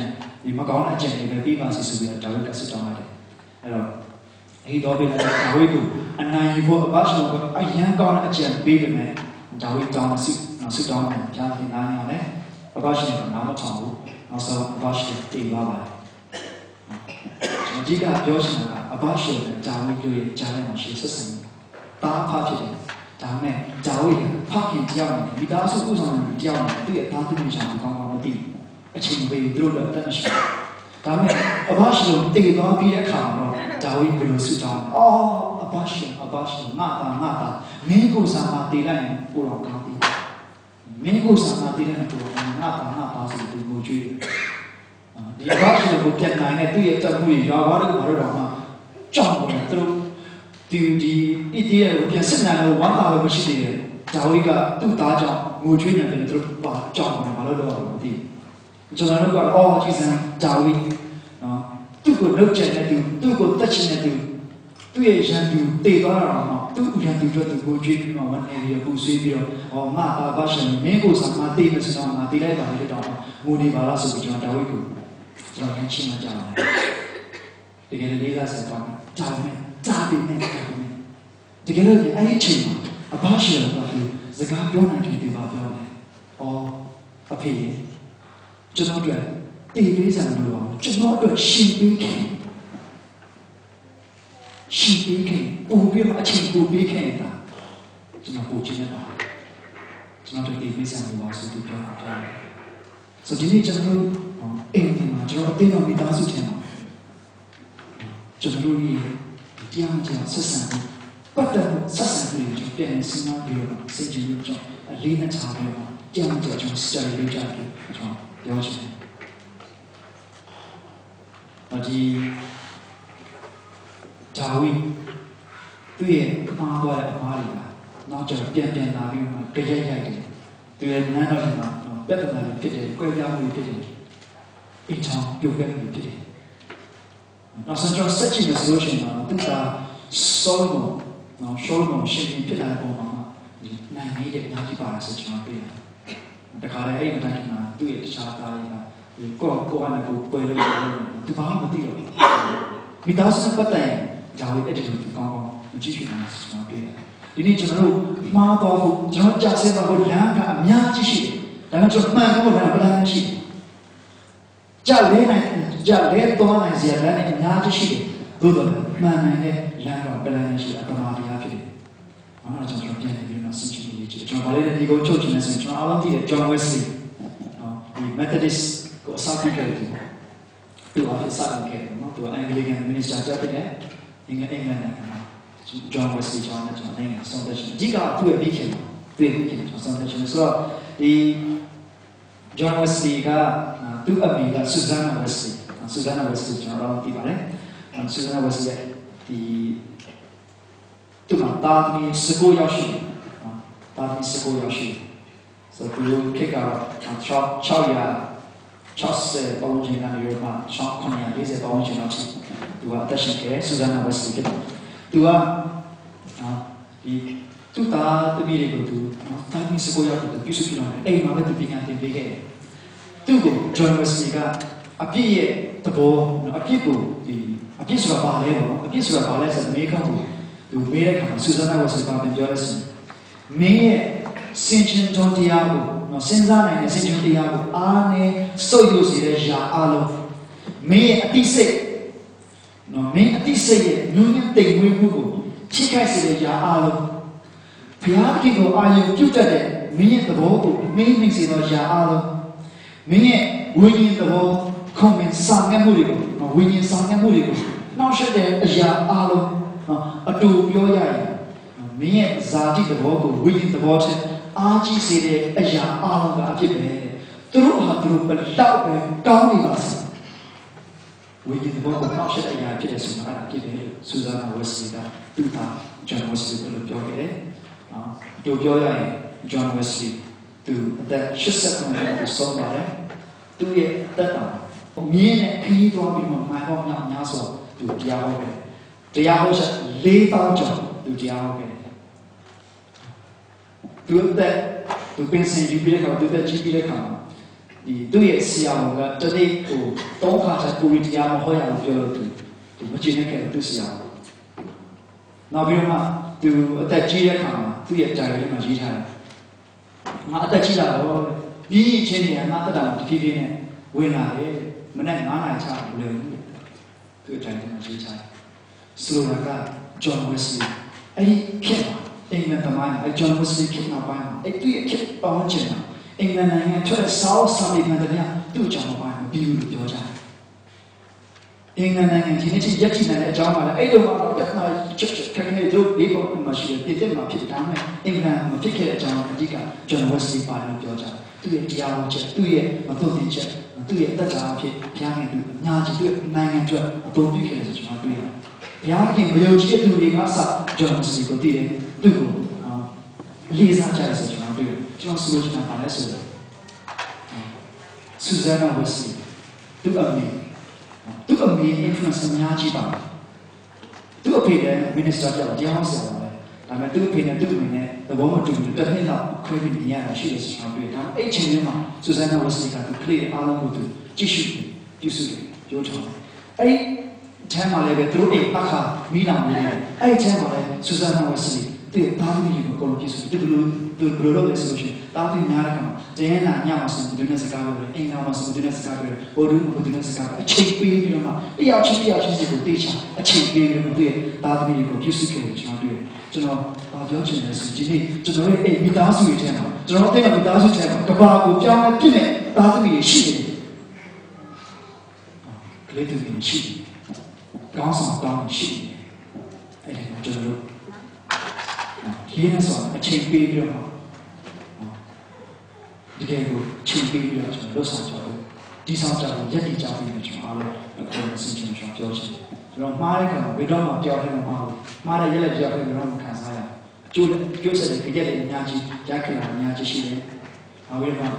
ဒီမကောင်းတဲ့အကြံတွေပဲပြီးပါစေဆိုပြီးတော့ဒါဝိဒ်ကဆွကြောင်းလိုက်တယ်အဲ့တော့ဟိတော်ဗိလာကဒါဝိဒ်ကိုအနိုင်ယူဖို့အဘရှလုံကအရန်ကောင်းတဲ့အကြံပေးတယ်မယ်ဒါဝိဒ်တောင်းဆွဆွကြောင်းတယ်ဘုရားသခင်နားနေအောင်လေအဘရှလုံကနားမထောင်ဘူးနောက်ဆုံးအဘရှလုံတည်သွားပါတယ်အဓိကပြောချင်တာကအဘရှေနဲ့ဂျာဝိတို့ရဲ့ဂျာနဲ့မှာရှိဆက်ဆံတာအဖဖြစ်တယ်။ဒါမဲ့ဂျာဝိကဖခင်ကြောက်နေမိသားစုဥဆောင်နေကြောက်နေသူ့ရဲ့သားသမီးချာကောင်းကောင်းမသိ အချိန်ပေးသူတို့လည်းတတ်မရှိဘူး။ဒါမဲ့အဘရှေကိုတည်သွားပြီးတဲ့အခါမှာဂျာဝိဘယ်လိုဆုတောင်းအော်အဘရှေအဘရှေငါတာငါတာမင်းကိုစားမတည်လိုက်ရင်ကိုတော်ကောင်းပြီ။မင်းကိုစားမတည်လိုက်ရင်ကိုတော်ငါတာငါတာဆိုသူကိုကြွေးတယ်ဒီဘာရှင်ကိုပြန်နိုင်တဲ့သူ့ရဲ့တက်မှုရွာဘာလို့ဘာလို့တော့မှကြောက်တယ်သူတို့ဒီဒီအစ်တီရဲ့ပြန်စစ်နိုင်လို့ဝမ်းသာလို့မရှိသေးတယ်ဒါဝိကသူ့သားကြောင့်ငိုချွေးနေတယ်သူတို့ပါကြောက်တယ်ဘာလို့တော့မသိ ကျွန်တော်တို့ကအော်ကြည်စံဒါဝိနော်သူ့ကိုလောက်ချင်တဲ့သူသူ့ကိုတက်ချင်တဲ့သူသူ့ရဲ့ရန်သူတည်သွားတာတော့သူ့ရန်သူတို့သူကိုကြွေးပြီးတော့ဝန်နေပြီးပူဆွေးပြီးတော့ဟောငါဘာရှင်မင်းကိုစမှာတည်မယ်ဆိုတော့ငါတည်လိုက်ပါလေတော့ငိုနေပါလားဆိုပြီးကျွန်တော်ဒါဝိကိုကျွန်တော်ချင်းမကြပါဘူးတကယ်လေးကဆက်တော့ကြောင်မယ်ကြားပြီးမယ်တကယ်လို့အဲ့ဒီချိန်မှာအဘရှိရတော့သူစကားပြောနိုင်တယ်ဒီပါပြောတယ်။အော်အဖေ ကျွန်တော်တို့တေးလေးစံလို့ကျွန်တော်တို့ရှင်ပေးခင်ရှင်ပေးခင်ပူပြီးအချိန်ပူပေးခင်တာကျွန်တော်ပူချင်တာကျွန်တော်တို့တေးလေးစံလို့ဆိုသူပြောတာဆိုဒီနေ့ကျွန်တော်တို့အိမ်မှာကျွန်တော်အသိတော်မိသားစုထဲမှာကျွန်တော်တို့ရဲ့တရားကြဆက်ဆံမှုပတ်သက်မှုဆက်ဆံမှုတွေပြန်စဉ်းစားပြီးတော့စိတ်ကြည်လို့ကျွန်တော်အလေးနဲ့ထားပြီးတော့တရားကြကျွန်တော်စတိုင်လေးကြတယ်ကျွန်တော် ပြောချင်တယ်။ဒီဒါဝိသူ့ရဲ့မှားသွားတဲ့အမှားတွေကနောက်ကျပြန်ပြန်လာပြီးမှကြရိုက်ရိုက်တယ်။သူရဲ့နန်းတော်မှာပြဿနာတွေဖြစ်တယ်၊ကြွယ်ပြားမှုတွေဖြစ်တယ်။အချောင်းပြုတ်ခဲ့မှုဖြစ်တယ်။နောက်ဆုံးကျစက်ချင်တဲ့ solution မှာသူက solve နော် solve ကိုရှင်းပြဖြစ်လာတဲ့ပုံမှာဒီနိုင်နေတဲ့အများကြီးပါလာဆိုကျွန်တော်တွေ့ရတယ်။တခါလေအဲ့ဒီတိုင်းမှာ သူ့ရဲ့တခြားသားတွေကဒီကိုကိုအနေကိုပွဲလို့သူဘာမှမသိတော့ဘူး။မိသားစုပတ်တိုင်ဒါဝိအဲ့ဒီလိုကောင်းကောင်းကြည့်ရှုနေတာဆိုကျွန်တော်တွေ့ရတယ်။ဒီနေ့ကျွန်တော်တို့မှားတော့ဖို့ကျွန်တော်ကြားစဲတော့လမ်းကအများကြီးရှိတယ်။ဒါပေမဲ့ကျွန်တော်မှန်ဖို့လမ်းပလန်ရှိတယ်။ကြားလဲနိုင်ကြားလဲတော့နိုင်စရာလမ်းအများကြီးရှိတယ်။သို့တော်မှန်နိုင်တဲ့လမ်းတော့ပလန်ရှိတာပမာတရားဖြစ်တယ်။ဘာမှကျွန်တော်ပြန်နေပြီးတော့စဉ်းကြည့်နေကြည့်ကျွန်တော်ဗာလေဒီကိုချုပ်ချင်နေဆိုကျွန်တော်အားလုံးသိတယ် John Wesley နော် ဒီ Methodist ကိုအစားခံခဲ့တယ်သူအဖြစ်စတင်ခဲ့တယ်နော်သူအင်္ဂလိကန်မင်းစတာတက်တဲ့အင်္ဂအင်္ဂလန်နိုင်ငံမှာဂျွန်ဝက်စီကျောင်းနဲ့ကျွန်တော်နိုင်ငံဆုံးသက်ရှင်အဓိကသူ့ရဲ့ပြီးခင်သူ့ရဲ့ပြီးခင်ကျွန်တော်ဆုံးသက်ရှင်ဆိုတော့ဒီဂျွန်ဝက်စီကသူ့အမေကဆူဇန်နာဝက်စီဆူဇန်နာဝက်စီကျွန်တော်တို့သိပါတယ်ဆူဇန်နာဝက်စီရဲ့ဒီသူကတာမီစကိုရောက်ရှိတယ်တာမီစကိုရောက်ရှိတယ် ဆိုတော့သူခေတ်ကတော့6 600 60ပေါင်းချင်းကနေရောမှ940ပေါင်းချင်းလောက်ရှိသူကအသက်ရှင်ခဲ့ဆူဇန်နာဝက်စီဖြစ်တယ်သူကနော်ဒီသူသားတပည့်တွေကိုသူနော်တာမီစကိုရောက်တယ်ပြုစုပြတော့အိမ်မှာပဲသူပညာသင်ပေးခဲ့တယ်သူ့ကိုဂျွန်ဝက်စီကအပြည့်ရဲ့သဘောအပြည့်ကိုဒီအပြည့်ဆိုတာဘာလဲပေါ့အပြည့်ဆိုတာဘာလဲဆိုတော့မေးခွန်းကိုသူမေးတဲ့အခါမှာဆူဇန်နာဝက်စီကပြန်ပြောရစီမင်းရဲ့ စင်ချင်းတော်တရားကိုနော်စဉ်းစားနိုင်တဲ့စင်ချင်းတရားကိုအားနဲ့စုပ်ယူစေတဲ့ယာအလုံးမင်းရဲ့အတိစိတ်နော်မင်းအတိစိတ်ရဲ့ညဉ့်ညဉ့်တိမ်မွေးမှုကိုချိခိုက်စေတဲ့ယာအလုံးဘုရားတိကိုအာရုံပြုတ်တတ်တဲ့မင်းရဲ့သဘောကိုမင်းမိစေသောယာအလုံးမင်းရဲ့ဝိညာဉ်သဘောခုံမင်းဆောင်ရွက်မှုတွေကိုဝိညာဉ်ဆောင်ရွက်မှုတွေကိုနှောက်ယှက်တဲ့အရာအလုံးအတူပြောရရင်မင်းရဲ့ဇာတိသဘောကိုဝိညာဉ်သဘောထက် အားကြီးစေတဲ့အရာအလုံးကအဖြစ်ပဲသူတို့ဟာသူတို့ဘလောက်ပဲကောင်းနေပါစေဝိညာဉ်သဘောကိုနှောက်ယှက်တဲ့အရာဖြစ်တယ်ဆိုတာအဖြစ်ပဲဆူဇာနာဝက်စီကသူ့သားဂျွန်ဝက်စီကိုလည်းပြောခဲ့တယ်နော်သူပြောရရင်ဂျွန်ဝက်စီသူအသက်89နှစ်ကိုဆုံးပါတယ်သူရဲ့တက်တာမြင်းနဲ့ခရီးသွားပြီးမှမိုင်ပေါင်းများများစွာသူတရားဟောခဲ့တရားဟောချက်၄ပေါင်းကျော်သူတရားဟောခဲ့ သူအသက်သူပင်စင်ယူပြီးတဲ့အခါသူအသက်ကြီးပြီးတဲ့အခါဒီသူ့ရဲ့ဆရာဝန်ကတနေ့ကိုတောင်းခါချက်ပူရီတရားမဟောရဘူးပြောလို့သူသူမချင်တဲ့ကဲသူဆရာဝန်နောက်ပြီးတော့မှသူအသက်ကြီးတဲ့အခါမှာသူ့ရဲ့ဂျာရီမှာရေးထားတယ်ငါအသက်ကြီးလာတော့ပြီးချင်းနေငါတက်တာတဖြည်းဖြည်းနဲ့ဝင်လာတယ်မနေ့9နာရီချလို့လည်းသူ့ဂျာရီမှာရေးထားတယ်ဆိုလိုတာကဂျွန်ဝက်စလီအဲ့ဒီခေတ်မှာ အင်္ဂလန်သမိုင်းအဂျွန်ဝက်စလီခေတ်နောက်ပိုင်းမှာအဲ့ဒီခေတ်ပေါင်းချင်တာအင်္ဂလန်နိုင်ငံထွက်တဲ့ South Summit မှာတည်းကသူ့ကြောင့်ပိုင်းမှာပြီးလို့ပြောကြတယ်အင်္ဂလန်နိုင်ငံဒီနေ့ချင်းရက်ချင်တဲ့အကြောင်းပါလေအဲ့လိုမှတော့တက်မှာချက်ချက်ခက်ခဲတို့ဒီပေါ်မှာရှိတဲ့ပြည်သက်မှာဖြစ်တာမဲ့အင်္ဂလန်မှာဖြစ်ခဲ့တဲ့အကြောင်းအဓိကဂျွန်ဝက်စလီပါလို့ပြောကြတယ်သူ့ရဲ့တရားဝင်ချက်သူ့ရဲ့မသွတ်တင်ချက်သူ့ရဲ့အသက်တာအဖြစ်ဘုရားခင်သူအများကြီးတွေ့နိုင်ငံအတွက်အသုံးပြုခဲ့တယ်ဆိုကျွန်တော်တွေ့ရတယ် ဘုရားခင်မယုံကြည်တဲ့သူတွေကစဂျွန်ဝက်စလီကိုတည်တယ်သူ့ကိုလေးစားကြတယ်ဆိုကျွန်တော်တွေ့တယ်ကျွန်တော်ဆိုလို့ကျွန်တော်ပါလဲဆိုတော့ဆူဇန်နာဝက်စလီသူ့အမေသူ့အမေ influence အများကြီးပါသူ့အဖေလည်း minister ကြောင့်တရားဟောဆရာပါပဲဒါပေမဲ့သူ့အဖေနဲ့သူ့အမေနဲ့သဘောမတူဘူးတစ်နှစ်လောက်ခွဲပြီးနေရတာရှိတယ်ဆိုတော့တွေ့ဒါအဲ့ချိန်ထဲမှာဆူဇန်နာဝက်စလီကသူကလေးအားလုံးကိုသူကြည့်ရှုပြုစုတယ်ပြောချောင်းအဲ့ အဲမှာလည်းပဲသူတို့အိမ်ပတ်ခါမိလာနေတယ်အဲ့ဒီထဲမှာလည်းဆူဇန်နာဝက်စလီသူ့သားသမီးကိုအကုန်လုံးပြည့်စုံသူဘယ်လိုသူဘယ်လိုလုပ်လဲဆိုလို့ရှိရင်သားသမီးများတဲ့ခါမှာတင်းနာညမှာဆိုသူနဲ့စကားပြောတယ်အိမ်နာမှာဆိုသူနဲ့စကားပြောတယ်ဟိုလူကသူနဲ့စကားပြောအချိန်ပေးပြီးတော့မှတယောက်ချင်းတယောက်ချင်းစီကိုတေးချအချိန်ပေးပြီးတော့သူ့ရဲ့သားသမီးကိုပြည့်စုံခဲ့တယ်ကျွန်တော်တွေ့ကျွန်တော်ဘာပြောချင်လဲဆိုဒီနေ့ကျွန်တော်ရဲ့အိမ်မိသားစုရဲ့ထဲမှာကျွန်တော်တဲ့မိသားစုထဲမှာကဘာကိုပြောင်းလဲပြည့်တဲ့သားသမီးရှိတယ်ကလေးသူတွေရှိတယ် ကောင်းဆောင်ကောင်းရှိတယ်အဲ့ဒါကျွန်တော်တို့ရေးနေဆိုအချိန်ပေးပြီးတော့တကယ်ကိုချိန်ပေးပြီးတော့ကျွန်တော်လွတ်ဆောင်ကြလို့ဒီဆောင်ကြလို့ရက်တည်ကြပြီးတော့ကျွန်တော်အားလုံးအခုအစီအစဉ်ကျွန်တော်ပြောချင်တယ်ကျွန်တော်မှားတဲ့ခါမှာဘယ်တော့မှပြောင်းလဲမမှားဘူးမှားတဲ့ရက်လက်ပြောင်းလဲတော့မခံစားရအကျိုးကျိုးဆက်တဲ့ကြက်တွေအများကြီးရခဲ့တာအများကြီးရှိတယ်။နောက်ပြီးတော့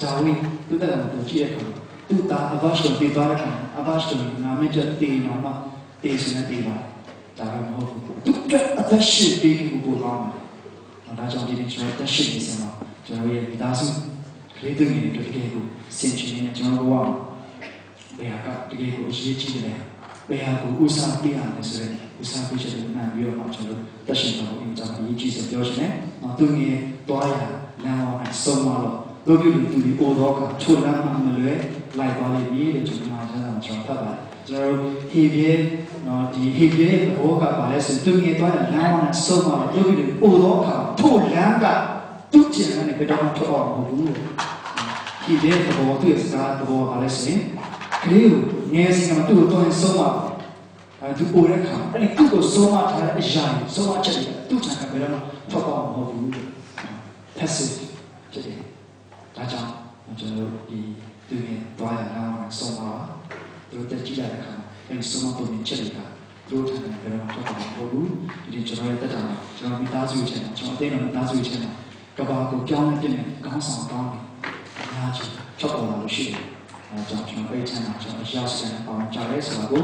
ဂျာဝီသူတက်တယ်ကိုကြည့်ရခါသူသားအဘရှ်ကိုပြေးသွားတဲ့ခါအဘရှ်ကိုနာမည်ကျတေးနော်မှ တေးစနေတေးပါဒါကမဟုတ်ဘူးသူကအသက်ရှင်ပြီးကိုပို့သွားမှာဒါကြောင့်ဒီနေ့ကျွန်တော်တက်ရှိနေစမှာကျွန်တော်ရဲ့မိသားစုကလေးတွေနဲ့တကယ်ကိုစင်ချင်နေကျွန်တော်ဘဝဘယ်ဟာကတကယ်ကိုအရေးကြီးတယ်ဘယ်ဟာကိုဥစားပေးရလဲဆိုရင်ဥစားပေးချက်ကိုမှန်ပြီးတော့ကျွန်တော်တက်ရှိတော့အင်တာအရေးကြီးစပြောချင်တယ်။သူငယ်တွားရလမ်းအောင်အဆုံးမတော့ တို့ပြုလူသူဒီပိုတော့ကချိုလမ်းမှမလွယ်လိုက်သွားလိမ့်မယ်လို့ကျွန်တော်မှဆက်အောင်ကျွန်တော်ဖတ်ပါတယ်။ကျွန်တော်ဟေဘရဲနော်ဒီဟေဘရဲရဲ့ဘောကပါလဲဆိုသူငယ်တွားရလမ်းအောင်အဆုံးမတော့တို့ပြုလူပိုတော့ကထို့လမ်းကသူ့ကျန်တဲ့ဘယ်တော့မှထွက်အောင်မဟုတ်ဘူး။ဟေဘရဲသဘောသူ့ရဲ့စကားသဘောပါလဲဆိုရင်ကလေးကိုငယ်စဉ်ကသူ့ကိုတော့ဆုံးပါအဲသူပိုတဲ့ခါအဲ့ဒီသူ့ကိုဆုံးမထားတဲ့အရာကြီးဆုံးမချက်တွေသူ့ထံကဘယ်တော့မှထွက်ပေါက်မဟုတ်ဘူး passive ဖြစ်တယ် ဒါကြောင့်ကျွန်တော်တို့ဒီသူရဲ့တွားရအောင်ဆုံးပါသူတို့တက်ကြည့်ရတဲ့အခါအဲ့ဒီဆုံးမပုံချက်တွေကသူတို့ထံကဘယ်တော့မှထွက်ပေါက်မဟုတ်ဘူးဒီကျွန်တော်ရဲ့တက်တာကျွန်တော်မိသားစုချင်းကျွန်တော်အသိတော်မိသားစုချင်းကဘာကိုကြောင်းနေတဲ့ကောင်းဆောင်ကောင်းတယ်အများကြီးထွက်ပေါ်လာလို့ရှိတယ်အဲကြောင့်ကျွန်တော်အဲ့ဒီထံမှာကျွန်တော်အရာစကန်ပေါင်းကြရဲဆိုတာကို